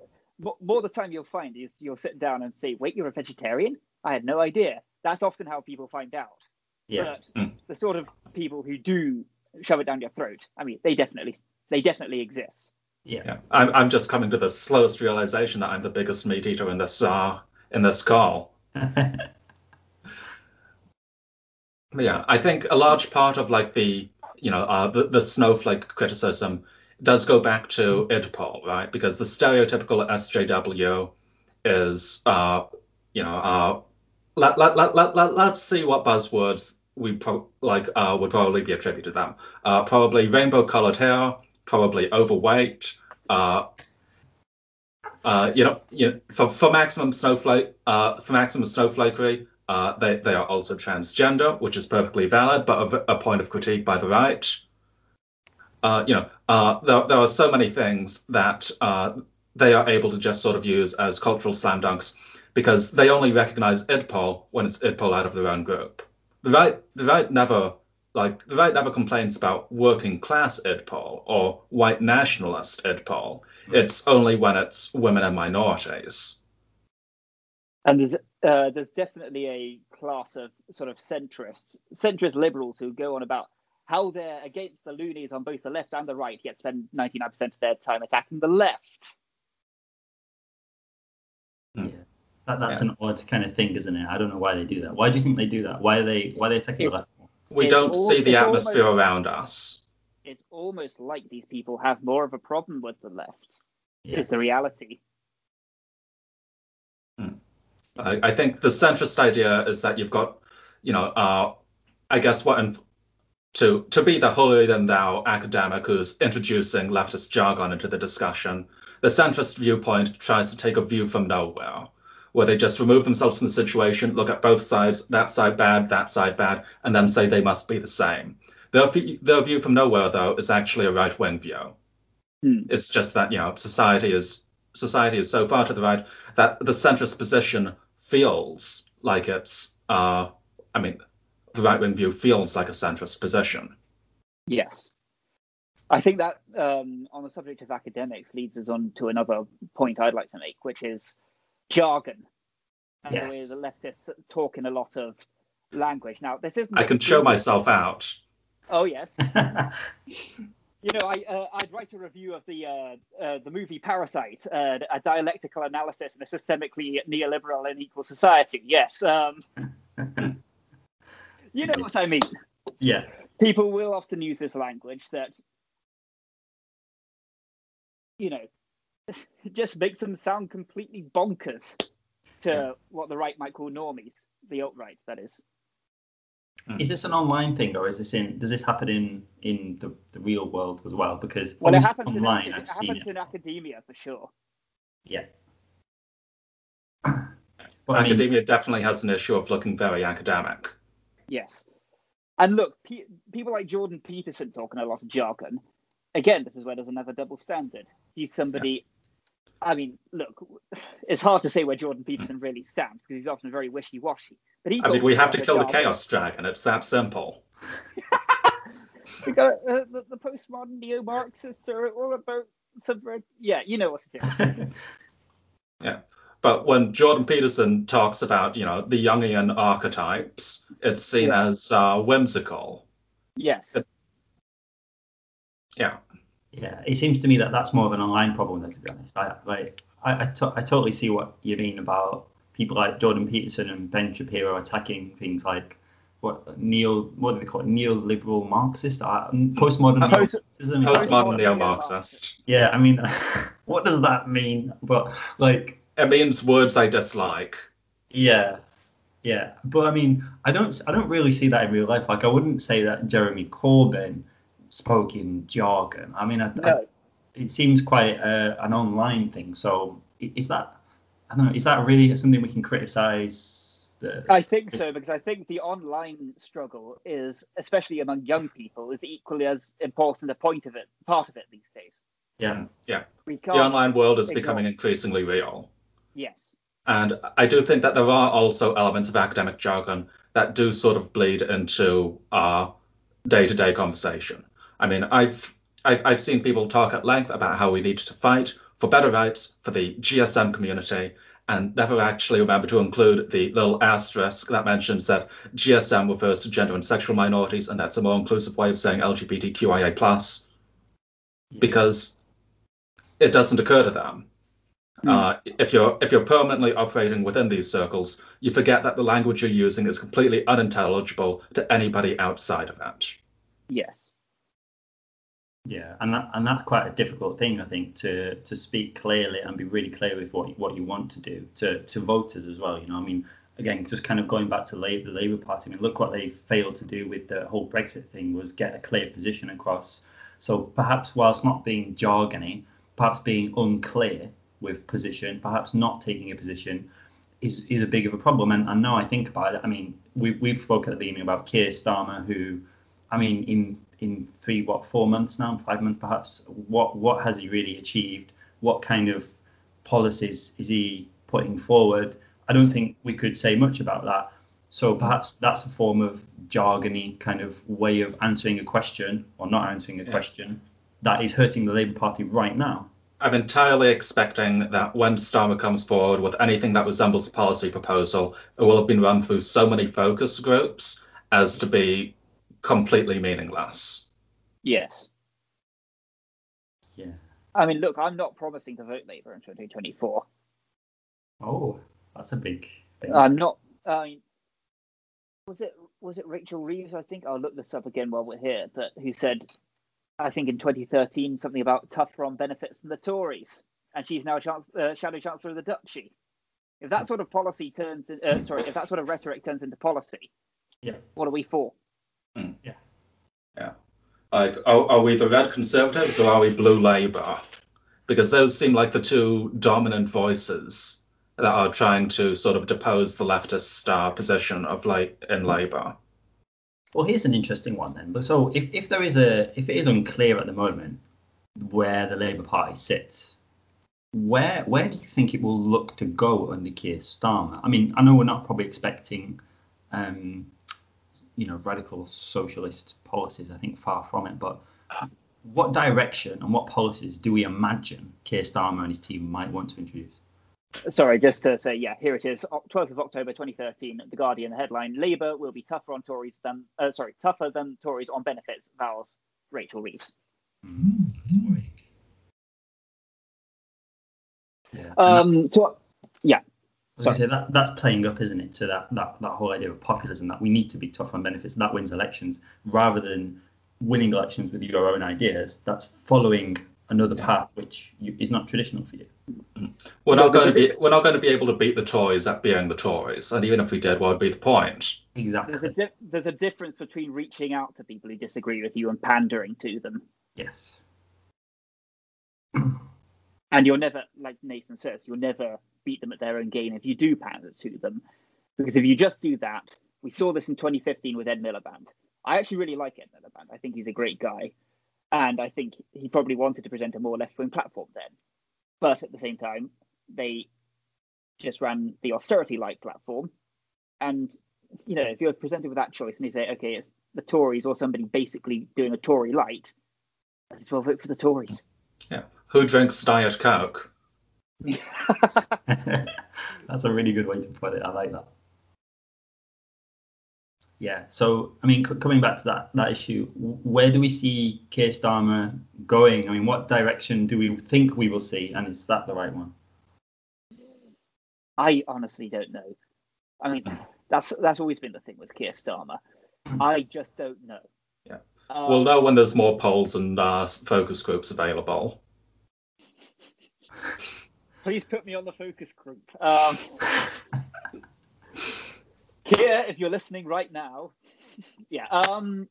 more the time you'll find is you'll sit down and say, "Wait, you're a vegetarian? I had no idea." That's often how people find out. Yeah. But mm. the sort of people who do shove it down your throat, I mean, they definitely they definitely exist. Yeah. yeah. I'm I'm just coming to the slowest realization that I'm the biggest meat eater in this uh in this call. Yeah, I think a large part of like the you know uh, the, the snowflake criticism does go back to IDPOL, right? Because the stereotypical SJW is uh, you know uh, let, let, let, let, let, let's see what buzzwords we pro- like uh, would probably be attributed to them. Uh, probably rainbow colored hair, probably overweight. Uh, uh, you know, you know, for, for maximum snowflake, uh, for maximum snowflakery, uh, they, they are also transgender, which is perfectly valid, but a, a point of critique by the right. Uh, you know, uh, there, there are so many things that uh, they are able to just sort of use as cultural slam dunks because they only recognize IDPOL when it's IDPOL out of their own group. The right, the right never like the right never complains about working class Ed IDPOL or white nationalist IDPOL. It's only when it's women and minorities. And there's uh, there's definitely a class of sort of centrists, centrist liberals who go on about how they're against the loonies on both the left and the right, yet spend 99% of their time attacking the left. That, that's Yeah. an odd kind of thing, isn't it? I don't know why they do that. Why do you think they do that? Why are they why are they attacking the It's- left? We don't al- see the atmosphere almost- around us. It's almost like these people have more of a problem with the left. Yeah. Is the reality? I, I think the centrist idea is that you've got, you know, uh, I guess what in, to to be the holier than thou academic who's introducing leftist jargon into the discussion. The centrist viewpoint tries to take a view from nowhere, where they just remove themselves from the situation, look at both sides, that side bad, that side bad, and then say they must be the same. Their, view- their view from nowhere, though, is actually a right-wing view. Hmm. It's just that you know society is society is so far to the right that the centrist position feels like it's uh I mean the right wing view feels like a centrist position. Yes. I think that um, on the subject of academics leads us on to another point I'd like to make, which is jargon. And the way Yes. the leftists talk in a lot of language. Now, this isn't. I can show exclusive- myself out. Oh yes. You know, I uh, I'd write a review of the uh, uh, the movie Parasite, uh, a dialectical analysis in a systemically neoliberal and equal society. Yes. Um, you know what I mean. yeah. People will often use this language that, you know, just makes them sound completely bonkers to Yeah. what the right might call normies, the alt right, that is. Hmm. Is this an online thing or is this in does this happen in in the, the real world as well? Because Well, it happens, online in, I've it seen happens it. in academia for sure. Yeah. But I mean, Academia definitely has an issue of looking very academic. Yes. And look, pe- people like Jordan Peterson talking a lot of jargon. Again, this is where there's another double standard. He's somebody. I mean, look, it's hard to say where Jordan Peterson really stands because he's often very wishy-washy. But he I mean, we have to kill the chaos dragon. It's that simple. We got uh, the, the postmodern neo-Marxists are all about subvert. Yeah, you know what it is. Yeah. But when Jordan Peterson talks about, you know, the Jungian archetypes, it's seen Yeah. as uh, whimsical. yes. Yeah. Yeah, it seems to me that that's more of an online problem though, to be honest. I like I I, to- I totally see what you mean about people like Jordan Peterson and Ben Shapiro attacking things like what neo what do they call it neoliberal Marxist uh, postmodern post- Marxism. Is Postmodern neo neo-Marxist. Marxist. Yeah, I mean, what does that mean? But like, It means words I dislike. yeah, yeah. But I mean, I don't, I don't really see that in real life. Like, I wouldn't say that Jeremy Corbyn spoke in jargon. I mean, I, I, it seems quite uh, an online thing. So is that, I don't know, is that really something we can criticize? The, I think so because I think the online struggle is, especially among young people, is equally as important a point of it, part of it these days. yeah, We The online world is ignore- becoming increasingly real. Yes. And I do think that there are also elements of academic jargon that do sort of bleed into our day-to-day conversation. I mean, I've I've seen people talk at length about how we need to fight for better rights for the GSM community, and never actually remember to include the little asterisk that mentions that GSM refers to gender and sexual minorities, and that's a more inclusive way of saying LGBTQIA plus, because it doesn't occur to them. Hmm. Uh, if you're if you're permanently operating within these circles, you forget that the language you're using is completely unintelligible to anybody outside of that. Yes. Yeah, and that, and that's quite a difficult thing, I think, to to speak clearly and be really clear with what what you want to do to to voters as well. You know, I mean, again, just kind of going back to Labour, the Labour Party. I mean, look what they failed to do with the whole Brexit thing was get a clear position across. So perhaps whilst not being jargony, perhaps being unclear with position, perhaps not taking a position, is is a big of a problem. And, and now I think about it, I mean, we we've spoken at the beginning about Keir Starmer, who, I mean, in in three, what, four months now, five months perhaps, what what has he really achieved? What kind of policies is he putting forward? I don't think we could say much about that. So perhaps that's a form of jargony kind of way of answering a question or not answering a Yeah. question that is hurting the Labour Party right now. I'm entirely expecting that when Starmer comes forward with anything that resembles a policy proposal, it will have been run through so many focus groups as to be completely meaningless. Yes. Yeah. I mean, look, I'm not promising to vote Labour in 2024. Oh, that's That's a big thing. I'm not. Uh, was it was it Rachel Reeves? I think I'll look this up again while we're here. But who said, I think in 2013 something about tougher on benefits than the Tories, and she's now chance, uh, shadow chancellor of the Duchy. If that sort of policy turns, in, uh, sorry, if that sort of rhetoric turns into policy, yeah, what are we for? Mm. Yeah. Yeah. Like, are, are we the red conservatives or are we blue Labour? Because those seem like the two dominant voices that are trying to sort of depose the leftist uh, position of like in Labour. Well, here's an interesting one then. But so if, if there is a if it is unclear at the moment where the Labour Party sits, where where do you think it will look to go under Keir Starmer? I mean, I know we're not probably expecting um, you know, radical socialist policies. I think far from it. But what direction and what policies do we imagine Keir Starmer and his team might want to introduce? Sorry, just to say, yeah, here it is, 12th of October 2013, The Guardian, the headline, Labour will be tougher on Tories than, uh, sorry, tougher than Tories on benefits, vows Rachel Reeves. Mm-hmm. Yeah. Um, so, yeah. I was say that that's playing up, isn't it, to that, that that whole idea of populism that we need to be tough on benefits. That wins elections rather than winning elections with your own ideas. That's following another yeah. path which you, is not traditional for you. Mm-hmm. We're not going to be we're not going to be able to beat the Tories at being the Tories, and even if we did, what would be the point? Exactly. There's a, di- there's a difference between reaching out to people who disagree with you and pandering to them. Yes. And you'll never, like Nathan says, you'll never beat them at their own game if you do pander to them. Because if you just do that, we saw this in 2015 with Ed Miliband. I actually really like Ed Miliband. I think he's a great guy. And I think he probably wanted to present a more left wing platform then. But at the same time, they just ran the austerity like platform. And, you know, if you're presented with that choice and you say, okay, it's the Tories or somebody basically doing a Tory light, as well vote for the Tories. Yeah. Who drinks Diet Coke? That's a really good way to put it. I like that. Yeah. So, I mean, c- coming back to that that issue, where do we see Keir Starmer going? I mean, what direction do we think we will see, and is that the right one? I honestly don't know. I mean, that's that's always been the thing with Keir Starmer. I just don't know. Yeah. Um, we'll know when there's more polls and uh, focus groups available please put me on the focus group. Um, Keir, if you're listening right now, yeah. Um,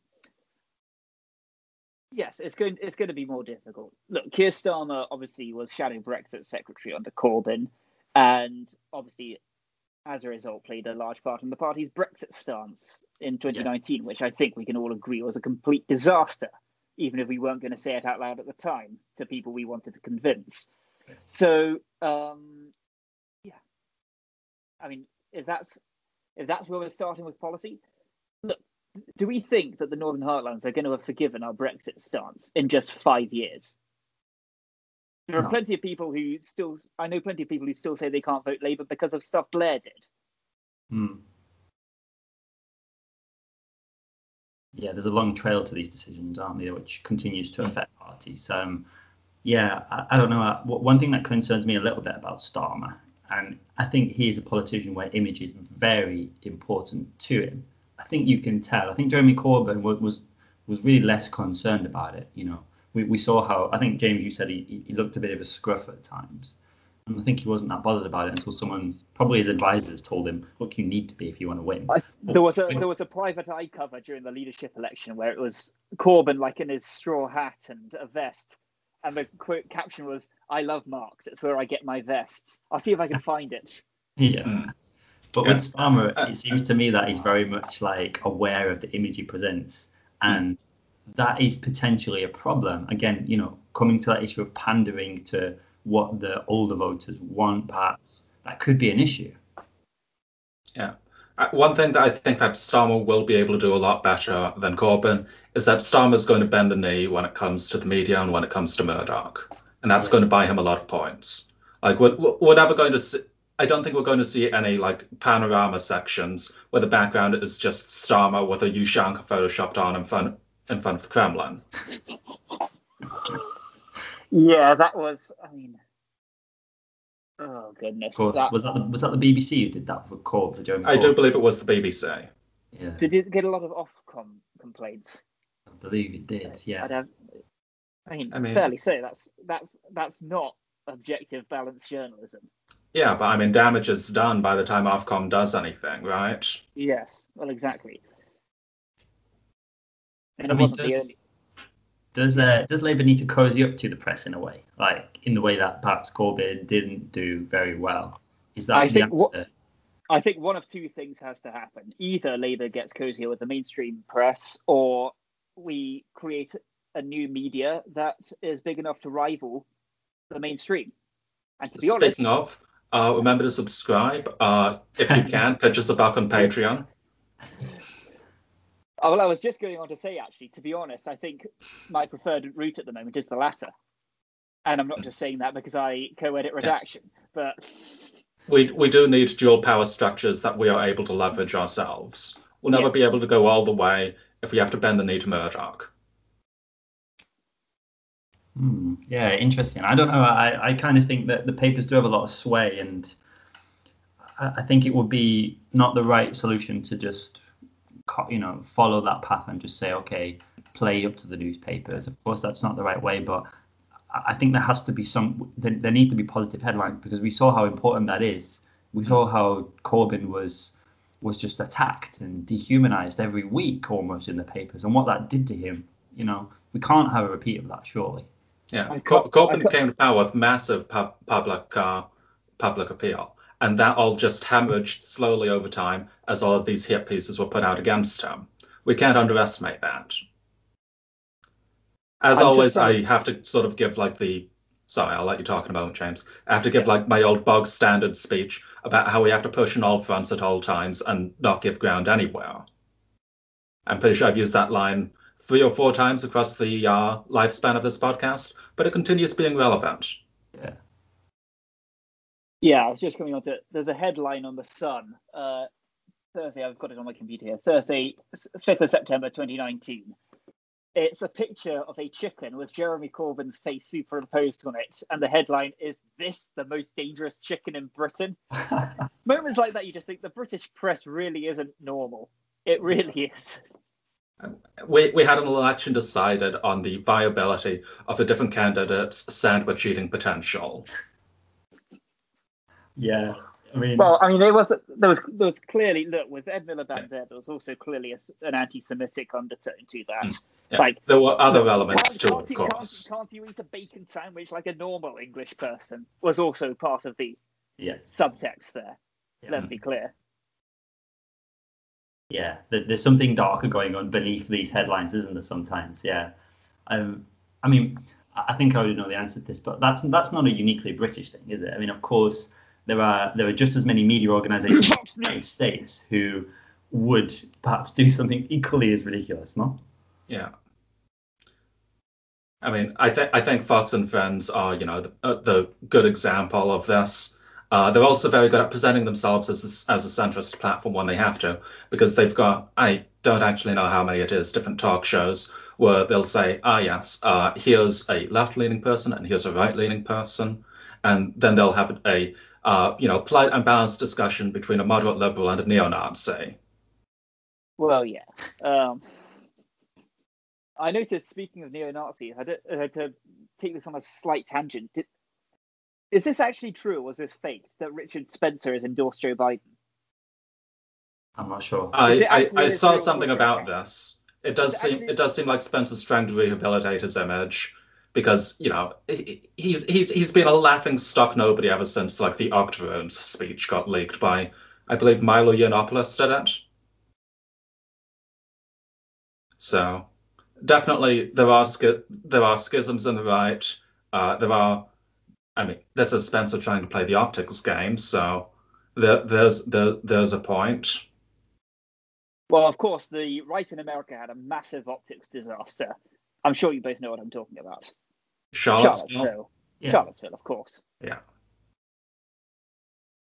yes, it's going it's going to be more difficult. Look, Keir Starmer obviously was shadow Brexit secretary under Corbyn, and obviously, as a result, played a large part in the party's Brexit stance in 2019, yeah. which I think we can all agree was a complete disaster, even if we weren't going to say it out loud at the time to people we wanted to convince. So um, yeah, I mean, if that's if that's where we're starting with policy, look, do we think that the Northern Heartlands are going to have forgiven our Brexit stance in just five years? There are no. plenty of people who still, I know plenty of people who still say they can't vote Labour because of stuff Blair did. Hmm. Yeah, there's a long trail to these decisions, aren't there, which continues to affect parties. Um, yeah, I, I don't know. Uh, one thing that concerns me a little bit about Starmer, and I think he is a politician where image is very important to him. I think you can tell. I think Jeremy Corbyn was was, was really less concerned about it. You know, we, we saw how I think James, you said he, he looked a bit of a scruff at times. And I think he wasn't that bothered about it until someone, probably his advisors, told him, "Look, you need to be if you want to win." I, there was a there was a private eye cover during the leadership election where it was Corbyn like in his straw hat and a vest, and the quote caption was, "I love Marx. It's where I get my vests." I'll see if I can find it. Yeah. Hmm. But yeah. with Starmer, it seems to me that he's very much like aware of the image he presents, and that is potentially a problem. Again, you know, coming to that issue of pandering to what the older voters want, perhaps that could be an issue. Yeah. Uh, one thing that I think that Starmer will be able to do a lot better than Corbyn is that Starmer's going to bend the knee when it comes to the media and when it comes to Murdoch, and that's going to buy him a lot of points. Like we're, we're never going to see. I don't think we're going to see any like panorama sections where the background is just Starmer with a Ushanka photoshopped on in front in front of the Kremlin. Yeah, that was. I mean, oh goodness. Of course, That- was that the, was that the BBC who did that for Corb for Jeremy I do Corbyn? believe it was the BBC. Yeah, Did it get a lot of Ofcom complaints? I believe it did. Yeah. I don't. I mean, I mean- fairly so. That's that's that's not objective, balanced journalism. Yeah, but I mean, damage is done by the time Ofcom does anything, right? Yes. Well, exactly. And I it mean, wasn't the does, only. Does uh, does Labour need to cozy up to the press in a way, like in the way that perhaps Corbyn didn't do very well? Is that I the answer? what- I think one of two things has to happen. Either Labour gets cozier with the mainstream press, or we create a new media that is big enough to rival the mainstream. And to be honest, Speaking of, uh, remember to subscribe. Uh, if you can, pitch us a buck on Patreon. Oh, well, I was just going on to say, actually, to be honest, I think my preferred route at the moment is the latter. And I'm not just saying that because I co-edit redaction, but We we do need dual power structures that we are able to leverage ourselves. We'll never Yes. be able to go all the way if we have to bend the knee to Murdoch. Hmm, yeah, interesting. I don't know. I, I kind of think that the papers do have a lot of sway, and I, I think it would be not the right solution to just, co- you know, follow that path and just say, okay, play up to the newspapers. Of course, that's not the right way, but I I think there has to be some. There, there need to be positive headlines because we saw how important that is. We saw how Corbyn was was just attacked and dehumanized every week almost in the papers, and what that did to him. You know, we can't have a repeat of that, surely. Yeah, Cor- Corbyn came to power with massive pub- public uh, public appeal, and that all just hemorrhaged slowly over time as all of these hit pieces were put out against him. We can't underestimate that. As I'm always, I have to sort of give like the sorry, I'll let you talk in a moment, James. I have to give like my old bog standard speech about how we have to push on all fronts at all times and not give ground anywhere. I'm pretty sure I've used that line three or four times across the uh, lifespan of this podcast, but it continues being relevant. Yeah. I was just coming on to. There's a headline on the Sun. Uh, Thursday, I've got it on my computer here. Thursday, fifth of September, 2019. It's a picture of a chicken with Jeremy Corbyn's face superimposed on it, and the headline is "This the most dangerous chicken in Britain." Moments like that, you just think the British press really isn't normal. It really is. We, we had an election decided on the viability of the different candidates' sandwich eating potential. Yeah. I mean, Well, I mean, there was there was there was clearly look with Ed Miliband there. There was also clearly a s an anti-Semitic undertone to that. Yeah, Like there were other elements can't, too, of you, can't, course. can't you eat a bacon sandwich like a normal English person? Was also part of the yeah. subtext there. yeah. Let's be clear. yeah, there's something darker going on beneath these headlines, isn't there? Sometimes, yeah. Um, I mean, I I think I already know the answer to this, but that's that's not a uniquely British thing, is it? I mean, of course, there are there are just as many media organisations in the United States who would perhaps do something equally as ridiculous, no? Yeah. I mean, I think I think Fox and Friends are, you know, the, uh, the good example of this. Uh, they're also very good at presenting themselves as a, as a centrist platform when they have to, because they've got I don't actually know how many it is different talk shows where they'll say, ah yes, uh, here's a left-leaning person and here's a right-leaning person, and then they'll have a uh, you know polite and balanced discussion between a moderate liberal and a neo-Nazi. Well, yeah. Um, I noticed. Speaking of neo-Nazis, I had, I had to take this on a slight tangent. Did, is this actually true, or was this fake that Richard Spencer has endorsed Joe Biden? I'm not sure. I, I, I saw something about this. It does seem actually- it does seem like Spencer's trying to rehabilitate his image because you know he- he's he's he's been a laughing stock nobody ever since like the Octoroons speech got leaked by I believe Milo Yiannopoulos did it. So definitely there are schi- there are schisms in the right. Uh, there are, I mean, this is Spencer trying to play the optics game, so there, there's there, there's a point. Well, of course, the right in America had a massive optics disaster. I'm sure you both know what I'm talking about. Charlottesville. Charlottesville. Yeah. Charlottesville, of course. Yeah.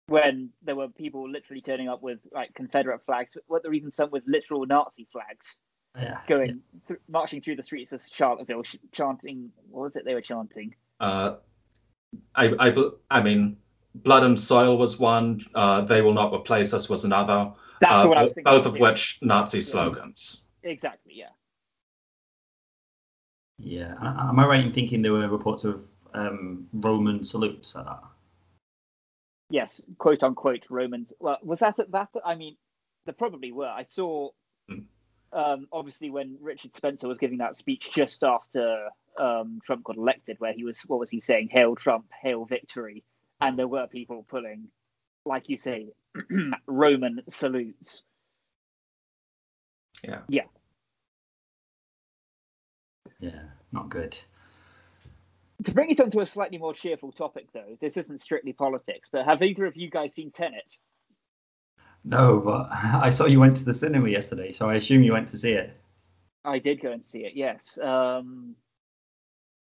When there were people literally turning up with like Confederate flags, what there were even some with literal Nazi flags Yeah. going th- marching through the streets of Charlottesville, sh- chanting. What was it they were chanting? Uh, I, I, I mean, Blood and Soil was one. Uh, they Will Not Replace Us was another. That's uh, the one I was thinking. both of yeah. which Nazi slogans. Exactly. Yeah. Yeah. Am I right in thinking there were reports of um, Roman salutes like that? Yes, quote unquote Romans. Well, was that that? I mean, there probably were. I saw, Hmm. um, obviously, when Richard Spencer was giving that speech just after um, Trump got elected, where he was, what was he saying? Hail Trump, hail victory. And there were people pulling, like you say, Roman salutes. Yeah. Yeah. Yeah, not good. To bring it onto a slightly more cheerful topic, though, this isn't strictly politics, but have either of you guys seen Tenet? No, but I saw you went to the cinema yesterday, so I assume you went to see it. I did go and see it, yes. Um,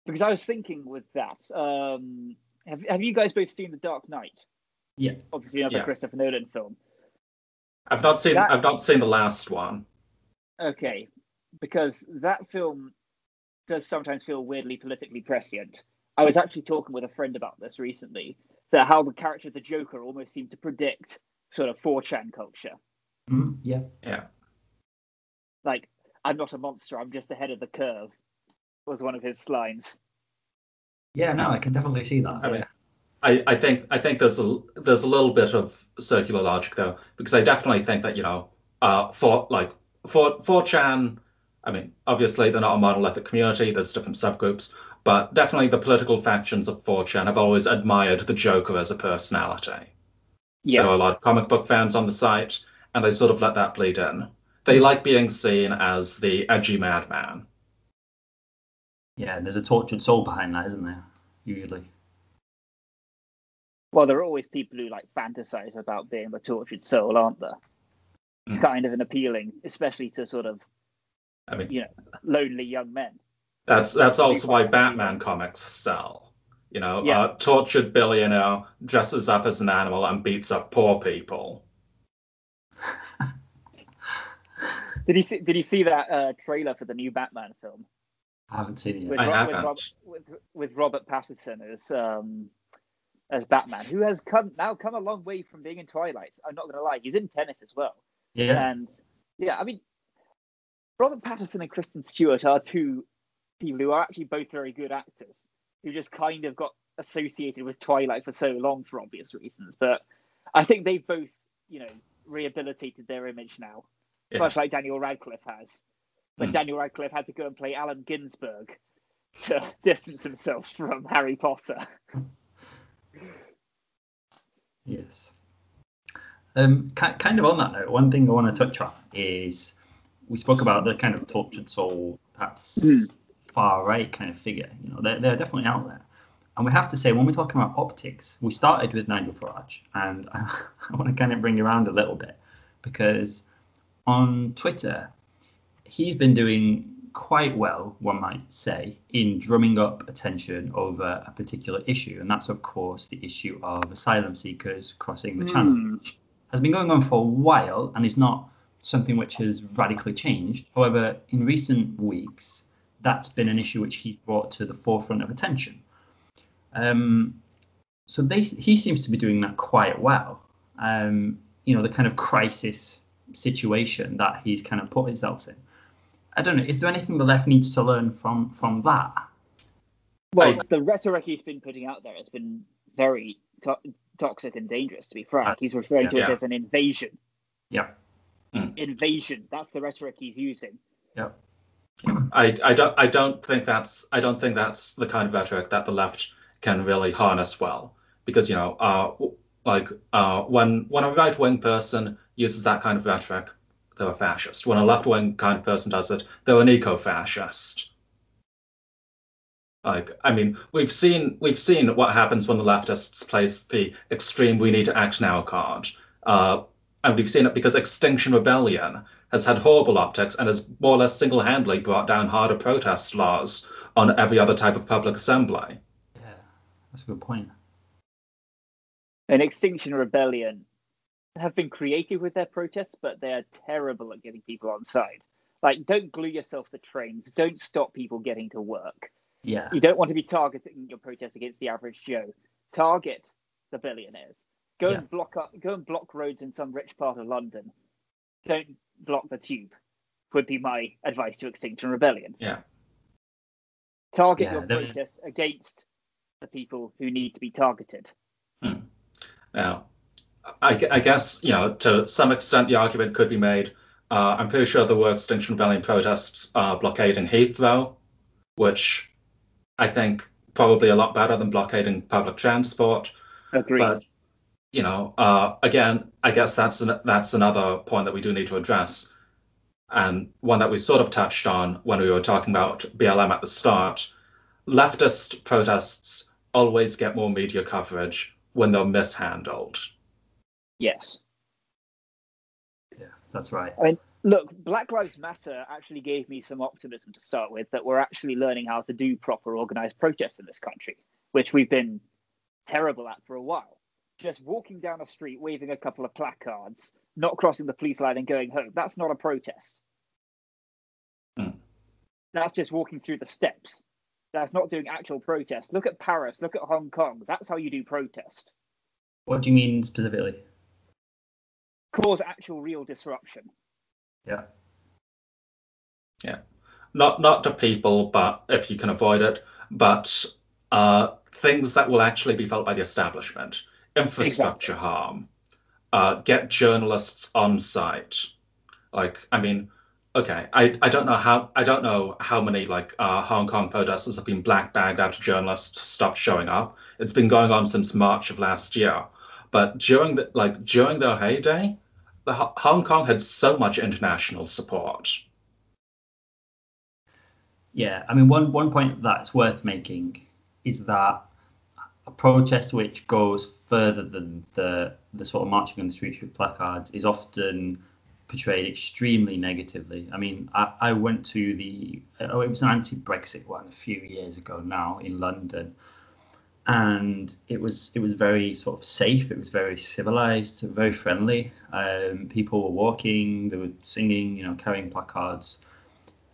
because I was thinking with that. Um, have, have you guys both seen The Dark Knight? Yeah. Obviously, another Yeah. Christopher Nolan film. I've not seen. That- I've not seen the last one. Okay, because that film does sometimes feel weirdly politically prescient. I was actually talking with a friend about this recently, that how the character of the Joker almost seemed to predict sort of 4chan culture. Mm, yeah. Yeah. Like, I'm not a monster, I'm just ahead of the curve, was one of his lines. Yeah, no, I can definitely see that. I mean. I, I think I think there's a there's a little bit of circular logic though because I definitely think that you know uh for like for 4chan I mean obviously they're not a monolithic community there's different subgroups but definitely the political factions of 4chan have always admired the Joker as a personality. Yeah. There are a lot of comic book fans on the site and they sort of let that bleed in. They like being seen as the edgy madman. Yeah, there's a tortured soul behind that, isn't there? Usually. Well, there are always people who like fantasize about being the tortured soul, aren't there? It's Mm. kind of an appealing, especially to sort of I mean you know lonely young men. That's that's also why Batman comics sell. You know, Yeah. uh, tortured billionaire dresses up as an animal and beats up poor people. Did you see? Did you see that uh, trailer for the new Batman film I haven't seen it yet. with, I Ro- haven't. Rob, with, with Robert Pattinson as um, as Batman, who has come now come a long way from being in Twilight. I'm not gonna lie, he's in Tenet as well. Yeah. And yeah, I mean, Robert Pattinson and Kristen Stewart are two people who are actually both very good actors who just kind of got associated with Twilight for so long for obvious reasons. But I think they've both, you know, rehabilitated their image now, Yeah. much like Daniel Radcliffe has. But Hmm. Daniel Radcliffe had to go and play Allen Ginsberg to distance himself from Harry Potter. Yes. Um, kind of on that note, one thing I want to touch on is we spoke about the kind of tortured soul, perhaps Mm. far right kind of figure. You know, they're, they're definitely out there. And we have to say, when we're talking about optics, we started with Nigel Farage, and I, I want to kind of bring you around a little bit because on Twitter, he's been doing quite well, one might say, in drumming up attention over a particular issue, and that's of course the issue of asylum seekers crossing the channel, Hmm. which has been going on for a while and is not something which has radically changed. However, in recent weeks, that's been an issue which he brought to the forefront of attention. Um, so they, he seems to be doing that quite well. Um, you know, the kind of crisis situation that he's kind of put himself in. I don't know. Is there anything the left needs to learn from from that? Well, I- the rhetoric he's been putting out there has been very to- toxic and dangerous, to be frank. He's referring to it yeah. as an invasion. Yeah. Invasion. That's the rhetoric he's using. Yeah. I, I don't I don't think that's I don't think that's the kind of rhetoric that the left can really harness well because you know uh like uh when when a right wing person uses that kind of rhetoric they're a fascist when a left wing kind of person does it they're an eco fascist like I mean we've seen we've seen what happens when the leftists place the extreme we need to act now card uh and we've seen it because Extinction Rebellion has had horrible optics and has more or less single-handedly brought down harder protest laws on every other type of public assembly. Yeah, that's a good point. And Extinction Rebellion have been creative with their protests, but they're terrible at getting people on side. Like, don't glue yourself to trains. Don't stop people getting to work. Yeah. You don't want to be targeting your protest against the average Joe. Target the billionaires. Go Yeah. and block up, go and block roads in some rich part of London. Don't block the tube. Would be my advice to Extinction Rebellion. Yeah. Target Yeah, your there is- protests against the people who need to be targeted. Now, I, I guess, you know, to some extent the argument could be made. Uh, I'm pretty sure there were Extinction Rebellion protests uh, blockading Heathrow, which I think probably a lot better than blockading public transport. Agreed. But you know, uh, again, I guess that's an, that's another point that we do need to address, and one that we sort of touched on when we were talking about BLM at the start. Leftist protests always get more media coverage when they're mishandled. yes. Yeah, that's right. I mean, look, Black Lives Matter actually gave me some optimism to start with that we're actually learning how to do proper organized protests in this country, which we've been terrible at for a while. Just walking down a street, waving a couple of placards, not crossing the police line and going home, that's not a protest. Hmm. That's just walking through the steps. That's not doing actual protest. Look at Paris, look at Hong Kong. That's how you do protest. What do you mean specifically? Cause actual real disruption. Yeah. Yeah. Not not to people, but if you can avoid it, but uh, things that will actually be felt by the establishment, infrastructure harm, uh, get journalists on site. Like, I mean, okay, I, I don't know how I don't know how many like uh, Hong Kong protesters have been black bagged after journalists stopped showing up. It's been going on since March of last year. But during the like during their heyday, the Ho- Hong Kong had so much international support. Yeah, I mean, one one point that's worth making is that a protest which goes further than the the sort of marching on the streets with placards is often portrayed extremely negatively. I mean, I, I went to the oh, it was an anti-Brexit one a few years ago now in London, and it was it was very sort of safe. It was very civilized, very friendly. Um, people were walking, they were singing, you know, carrying placards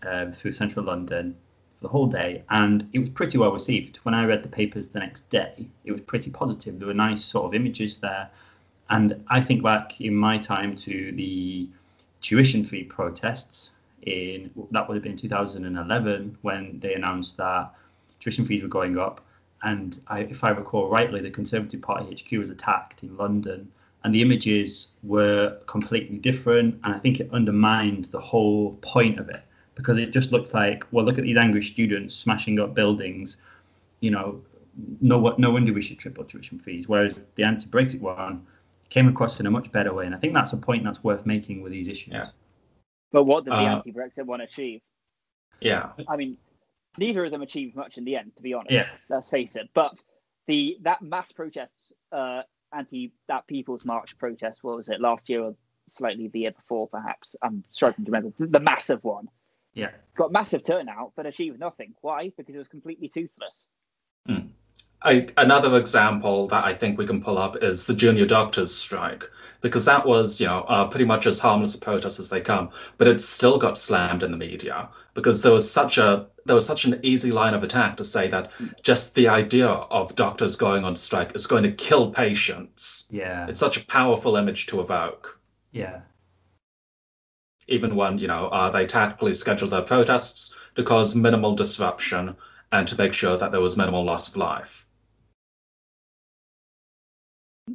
um, through central London for the whole day, and it was pretty well received. When I read the papers the next day, it was pretty positive. There were nice sort of images there, and I think back in my time to the tuition fee protests in that would have been 2011 when they announced that tuition fees were going up, and I, if I recall rightly, the Conservative Party HQ was attacked in London and the images were completely different and i think it undermined the whole point of it because it just looked like well look at these angry students smashing up buildings you know no wo- no wonder we should triple tuition fees whereas the anti-brexit one came across in a much better way and i think that's a point that's worth making with these issues Yeah. But what did the Uh, anti-Brexit one achieve? Yeah. I mean, neither of them achieved much in the end, to be honest. yeah Let's face it. But the that mass protest, uh, anti that People's March protest, what was it last year or slightly the year before, perhaps? I'm struggling to remember the, the massive one. Yeah Got massive turnout, but achieved nothing. Why? Because it was completely toothless. I, another example that I think we can pull up is the junior doctors strike, because that was, you know, uh, pretty much as harmless a protest as they come, but it still got slammed in the media because there was such a there was such an easy line of attack to say that just the idea of doctors going on strike is going to kill patients. yeah It's such a powerful image to evoke, yeah even when you know uh, they tactically scheduled their protests to cause minimal disruption and to make sure that there was minimal loss of life.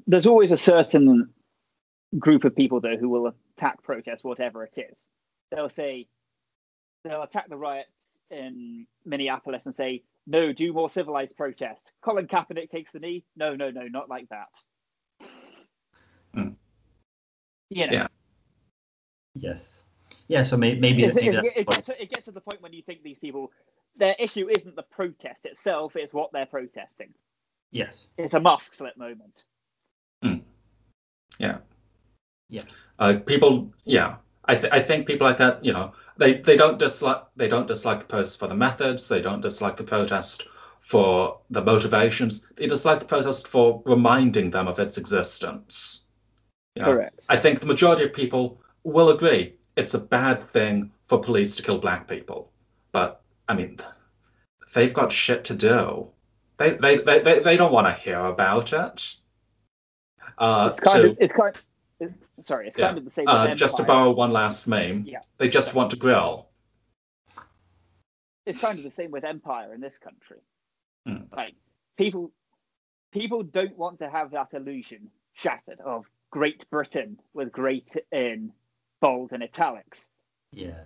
There's always a certain group of people though who will attack protests, whatever it is. They'll say they'll attack the riots in Minneapolis and say, "No, do more civilized protest." Colin Kaepernick takes the knee. No, no, no, not like that. Hmm. You know, Yeah. Yes yeah so may, maybe, it's- maybe it's- that's the it, point. gets, it gets to the point when you think these people, their issue isn't the protest itself; it's what they're protesting. yes It's a mask slip moment. Yeah. Yeah. Uh, people, yeah. I, th- I think people like that, you know, they, they don't dislike they don't dislike the protest for the methods. They don't dislike the protest for the motivations. They dislike the protest for reminding them of its existence. You know, Correct. I think the majority of people will agree it's a bad thing for police to kill black people. But I mean, they've got shit to do. They they they, they, they don't want to hear about it. Uh, It's kind of it's kind. It's, sorry, it's yeah, kind of the same. with uh, just to borrow one last meme, Yeah. they just want to grill. it's kind of the same with empire in this country. Hmm. Like people, people don't want to have that illusion shattered of Great Britain with great in bold and italics. Yeah.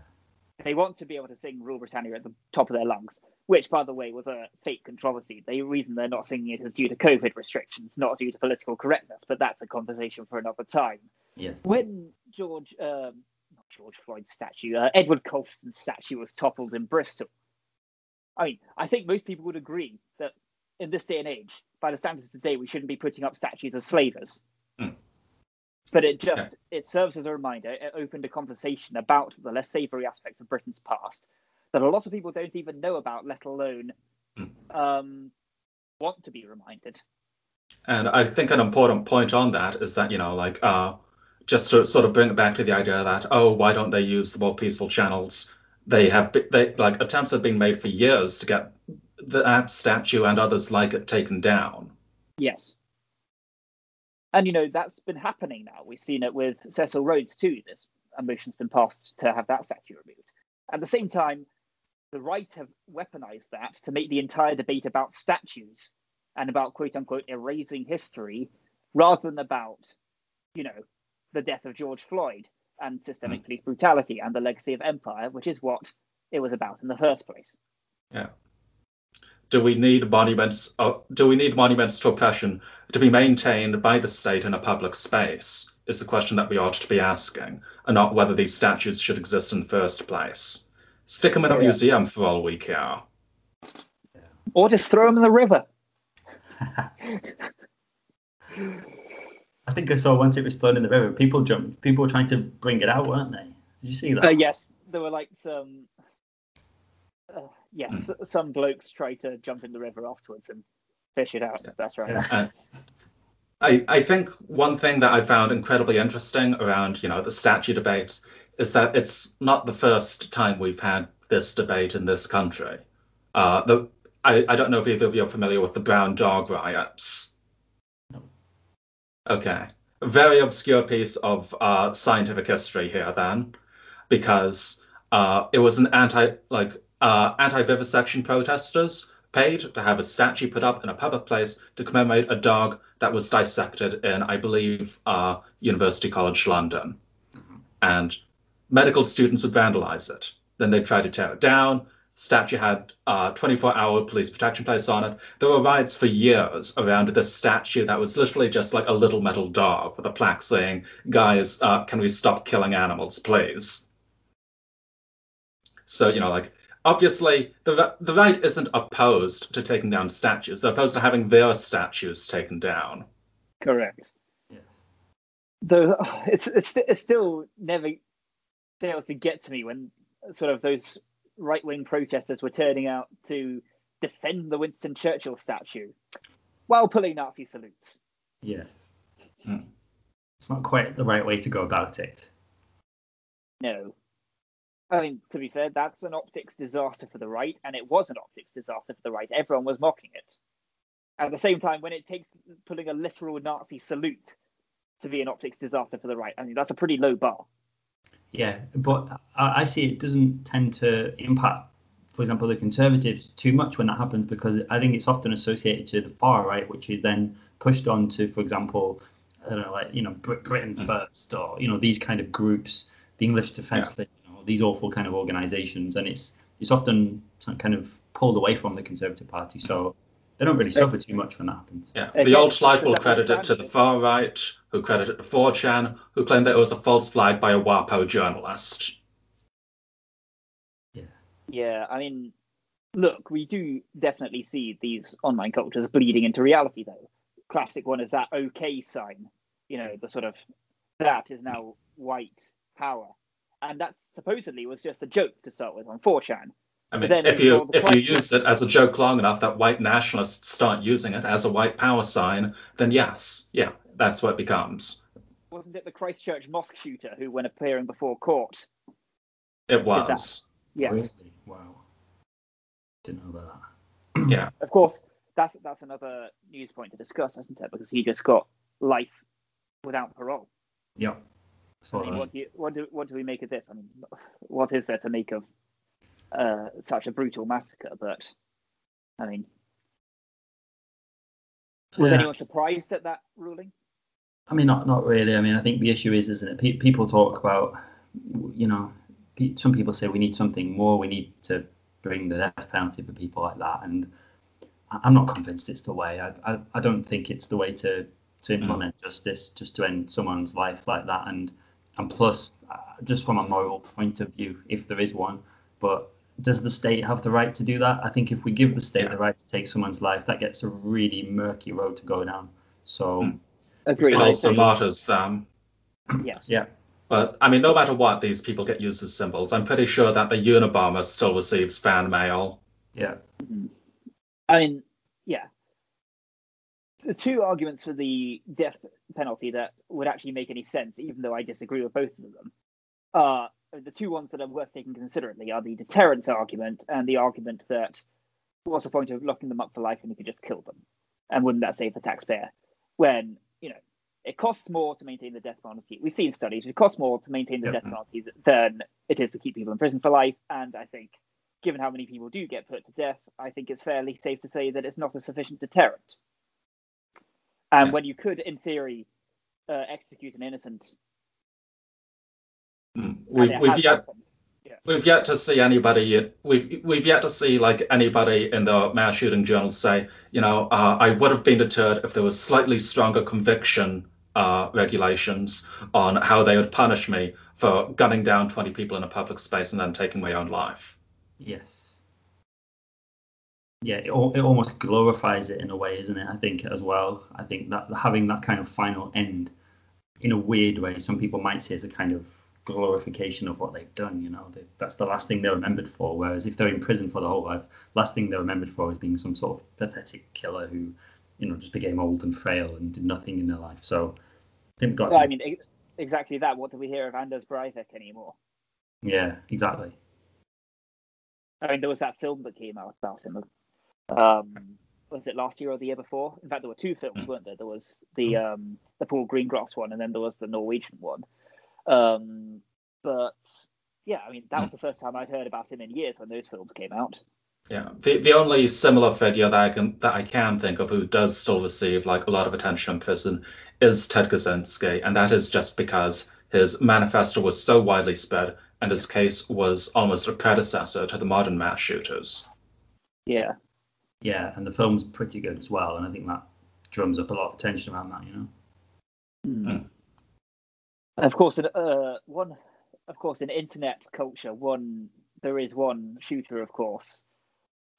They want to be able to sing "Rule Britannia" at the top of their lungs, which, by the way, was a fake controversy. The reason they're not singing it is due to COVID restrictions, not due to political correctness. But that's a conversation for another time. Yes. When George, um, not George Floyd's statue, uh, Edward Colston's statue was toppled in Bristol, I mean, I think most people would agree that in this day and age, by the standards of today, we shouldn't be putting up statues of slavers. But it just it serves as a reminder. It opened a conversation about the less savoury aspects of Britain's past that a lot of people don't even know about, let alone Hmm. um, want to be reminded. And I think an important point on that is that, you know, like, uh, just to sort of bring it back to the idea that, oh, why don't they use the more peaceful channels? They have, be- they like, attempts have been made for years to get that statue and others like it taken down. Yes. And you know that's been happening now. We've seen it with Cecil Rhodes too. This a motion's been passed to have that statue removed. At the same time, the right have weaponized that to make the entire debate about statues and about quote unquote erasing history rather than about, you know, the death of George Floyd and systemic hmm. police brutality and the legacy of empire, which is what it was about in the first place. Yeah. Do we need monuments? Uh, do we need monuments to oppression to be maintained by the state in a public space? Is the question that we ought to be asking, and not whether these statues should exist in the first place. Stick them in a Yeah. museum for all we care. Or just throw them in the river. I think I saw once it was thrown in the river. People jumped. People were trying to bring it out, weren't they? Did you see that? Uh, yes, there were like some. Uh, yes, some blokes try to jump in the river afterwards and fish it out. That's right. Uh, I, I think one thing that I found incredibly interesting around, you know, the statue debates is that it's not the first time we've had this debate in this country. Uh, the, I, I don't know if either of you are familiar with the Brown Dog riots. No. Okay. A very obscure piece of uh, scientific history here then, because uh, it was an anti like uh, anti-vivisection protesters paid to have a statue put up in a public place to commemorate a dog that was dissected in, I believe, uh, University College London. And medical students would vandalize it. Then they'd try to tear it down. Statue had uh, 24-hour police protection placed on it. There were riots for years around this statue that was literally just like a little metal dog with a plaque saying, "Guys, uh, can we stop killing animals, please?" So you know, like obviously the the right isn't opposed to taking down statues. They're opposed to having their statues taken down. Correct. Yes. Though it's it's st- it still never fails to get to me when sort of those right wing protesters were turning out to defend the Winston Churchill statue while pulling Nazi salutes. Yes. Hmm. It's not quite the right way to go about it. No. I mean, to be fair, that's an optics disaster for the right, and it was an optics disaster for the right. Everyone was mocking it. At the same time, when it takes pulling a literal Nazi salute to be an optics disaster for the right, I mean, that's a pretty low bar. Yeah, but I, see it doesn't tend to impact, for example, the Conservatives too much when that happens because I think it's often associated to the far right, which is then pushed on to, for example, I don't know, like you know, Britain hmm. First or you know these kind of groups, the English Defence League, you know, these awful kind of organisations, and it's it's often kind of pulled away from the Conservative Party, so they don't really suffer too much when that happens. Yeah, the alt so right will credit it to the far right, who credit it to 4chan, who claim that it was a false flag by a WAPO journalist. Yeah. Yeah, I mean, look, we do definitely see these online cultures bleeding into reality, though. Classic one is that OK sign, you know, the sort of that is now white power. And that supposedly was just a joke to start with on 4chan. I But mean, then if you if you use it as a joke long enough that white nationalists start using it as a white power sign, then yes, yeah, that's what it becomes. Wasn't it the Christchurch mosque shooter who, when appearing before court, It that. was. yes, Really? Wow. Didn't know about that. Yeah. of course, that's that's another news point to discuss, isn't it? Because he just got life without parole. Yep. I mean, what do you, what do what do we make of this? I mean, what is there to make of uh, such a brutal massacre? But I mean, was Yeah. anyone surprised at that ruling? I mean, not not really. I mean, I think the issue is, isn't it? Pe- people talk about, you know, pe- some people say we need something more. We need to bring the death penalty for people like that, and I- I'm not convinced it's the way. I I, I don't think it's the way to to implement justice, just to end someone's life like that, and and plus, uh, just from a moral point of view, if there is one, but does the state have the right to do that? I think if we give the state the right to take someone's life, that gets a really murky road to go down. So. Mm. Agreed. It also think- martyrs them. yes. Yeah, But I mean, no matter what, these people get used as symbols. I'm pretty sure that the Unabomber still receives fan mail. yeah, I mean, yeah. The two arguments for the death penalty that would actually make any sense, even though I disagree with both of them, are the two ones that are worth taking considerately are the deterrence argument and the argument that what's the point of locking them up for life when you could just kill them? And wouldn't that save the taxpayer? When, you know, it costs more to maintain the death penalty. We've seen studies, it costs more to maintain the Yep. death penalty than it is to keep people in prison for life. And I think given how many people do get put to death, I think it's fairly safe to say that it's not a sufficient deterrent. And Yeah. when you could, in theory, uh, execute an innocent, Mm. We've we've yet happened. we've yet to see anybody yet. we've we've yet to see like anybody in the mass shooting journal say, you know, uh, I would have been deterred if there was slightly stronger conviction uh, regulations on how they would punish me for gunning down 20 people in a public space and then taking my own life. yes. Yeah, it, it almost glorifies it in a way, isn't it? I think as well. I think that having that kind of final end, in a weird way, some people might say is a kind of glorification of what they've done. You know, they, that's the last thing they're remembered for. Whereas if they're in prison for the whole life, last thing they're remembered for is being some sort of pathetic killer who, you know, just became old and frail and did nothing in their life. So, I think got. Well, I mean, ex- exactly that. What do we hear of Anders Breivik anymore? yeah, exactly. I mean, there was that film that came out about him. Um, was it last year or the year before? In fact, there were two films, Mm. weren't there? There was the um, the Paul Greengrass one, and then there was the Norwegian one. Um, but yeah, I mean, that was the first time I'd heard about him in years when those films came out. Yeah, the the only similar figure that I can that I can think of who does still receive like a lot of attention in prison is Ted Kaczynski, and that is just because his manifesto was so widely spread, and his case was almost a predecessor to the modern mass shooters. Yeah, Yeah, and the film's pretty good as well, and I think that drums up a lot of attention around that. You know. Mm. And of course, in, uh, one, of course, in internet culture, one there is one shooter, of course,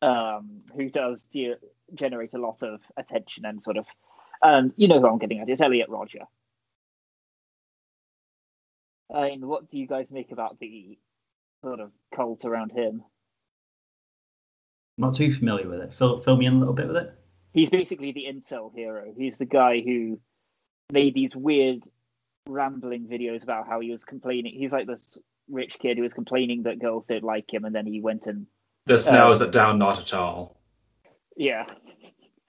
um, who does de- generate a lot of attention and sort of, and you know who I'm getting at. It's Elliot Rodger. I mean, what do you guys make about the sort of cult around him? Not too familiar with it. Fill, fill me in a little bit with it. He's basically the incel hero. He's the guy who made these weird rambling videos about how he was complaining. He's like this rich kid who was complaining that girls don't like him, and then he went and This Um, narrows it down not at all. yeah,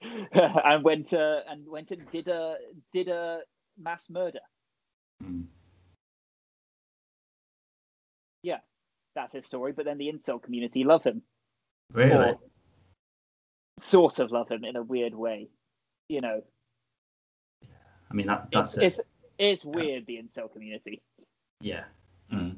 and went uh, and went and did a did a mass murder. Mm. Yeah, that's his story. But then the incel community love him, Really? or sort of love him in a weird way. You know, I mean, that that's it's, it. it's it's weird the incel community. Yeah. Mm.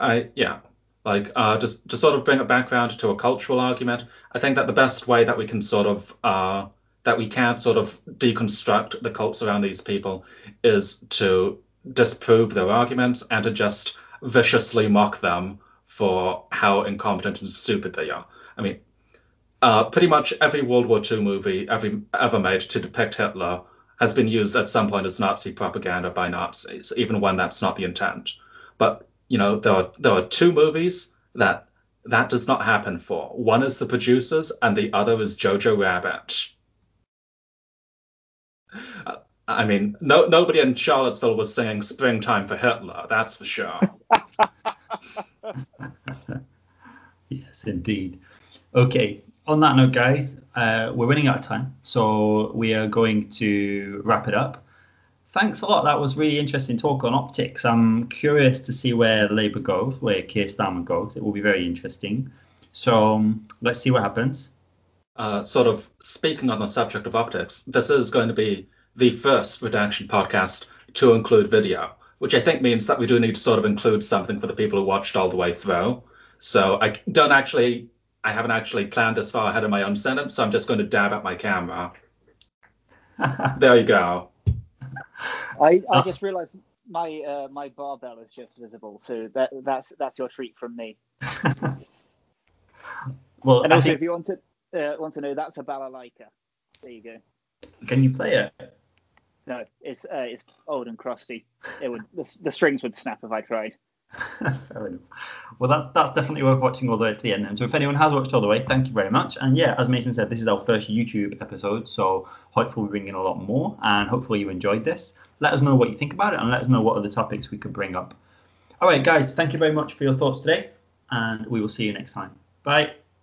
I yeah, like uh, just to sort of bring it background to a cultural argument. I think that the best way that we can sort of uh, that we can sort of deconstruct the cults around these people is to disprove their arguments and to just viciously mock them for how incompetent and stupid they are. I mean, uh, pretty much every World War II movie every, ever made to depict Hitler has been used at some point as Nazi propaganda by Nazis, even when that's not the intent. But you know, there are there are two movies that that does not happen for. One is the producers, and the other is Jojo Rabbit. Uh, I mean, no nobody in Charlottesville was singing "Springtime for Hitler," that's for sure. yes, indeed. Okay. On that note, guys, uh, we're running out of time, so we are going to wrap it up. thanks a lot. That was really interesting talk on optics. I'm curious to see where Labour goes, where Keir Starmer goes. It will be very interesting. So um, let's see what happens. Uh, sort of speaking on the subject of optics, this is going to be the first redaction podcast to include video, which I think means that we do need to sort of include something for the people who watched all the way through. So I don't actually, I haven't actually planned this far ahead of my own sentence, so I'm just going to dab at my camera. there you go. I, I just realised my uh, my barbell is just visible, so that that's that's your treat from me. well, and also, think... if you want to uh, want to know, that's a balalaika. There you go. Can you play it? No, it's uh, it's old and crusty. It would the, the strings would snap if I tried. Fair enough. Well, that, that's definitely worth watching all the way to the end. And so, if anyone has watched all the way, thank you very much. And yeah, as Mason said, this is our first YouTube episode, so hopefully we bring in a lot more. And hopefully you enjoyed this. Let us know what you think about it, and let us know what other topics we could bring up. All right, guys, thank you very much for your thoughts today, and we will see you next time. Bye.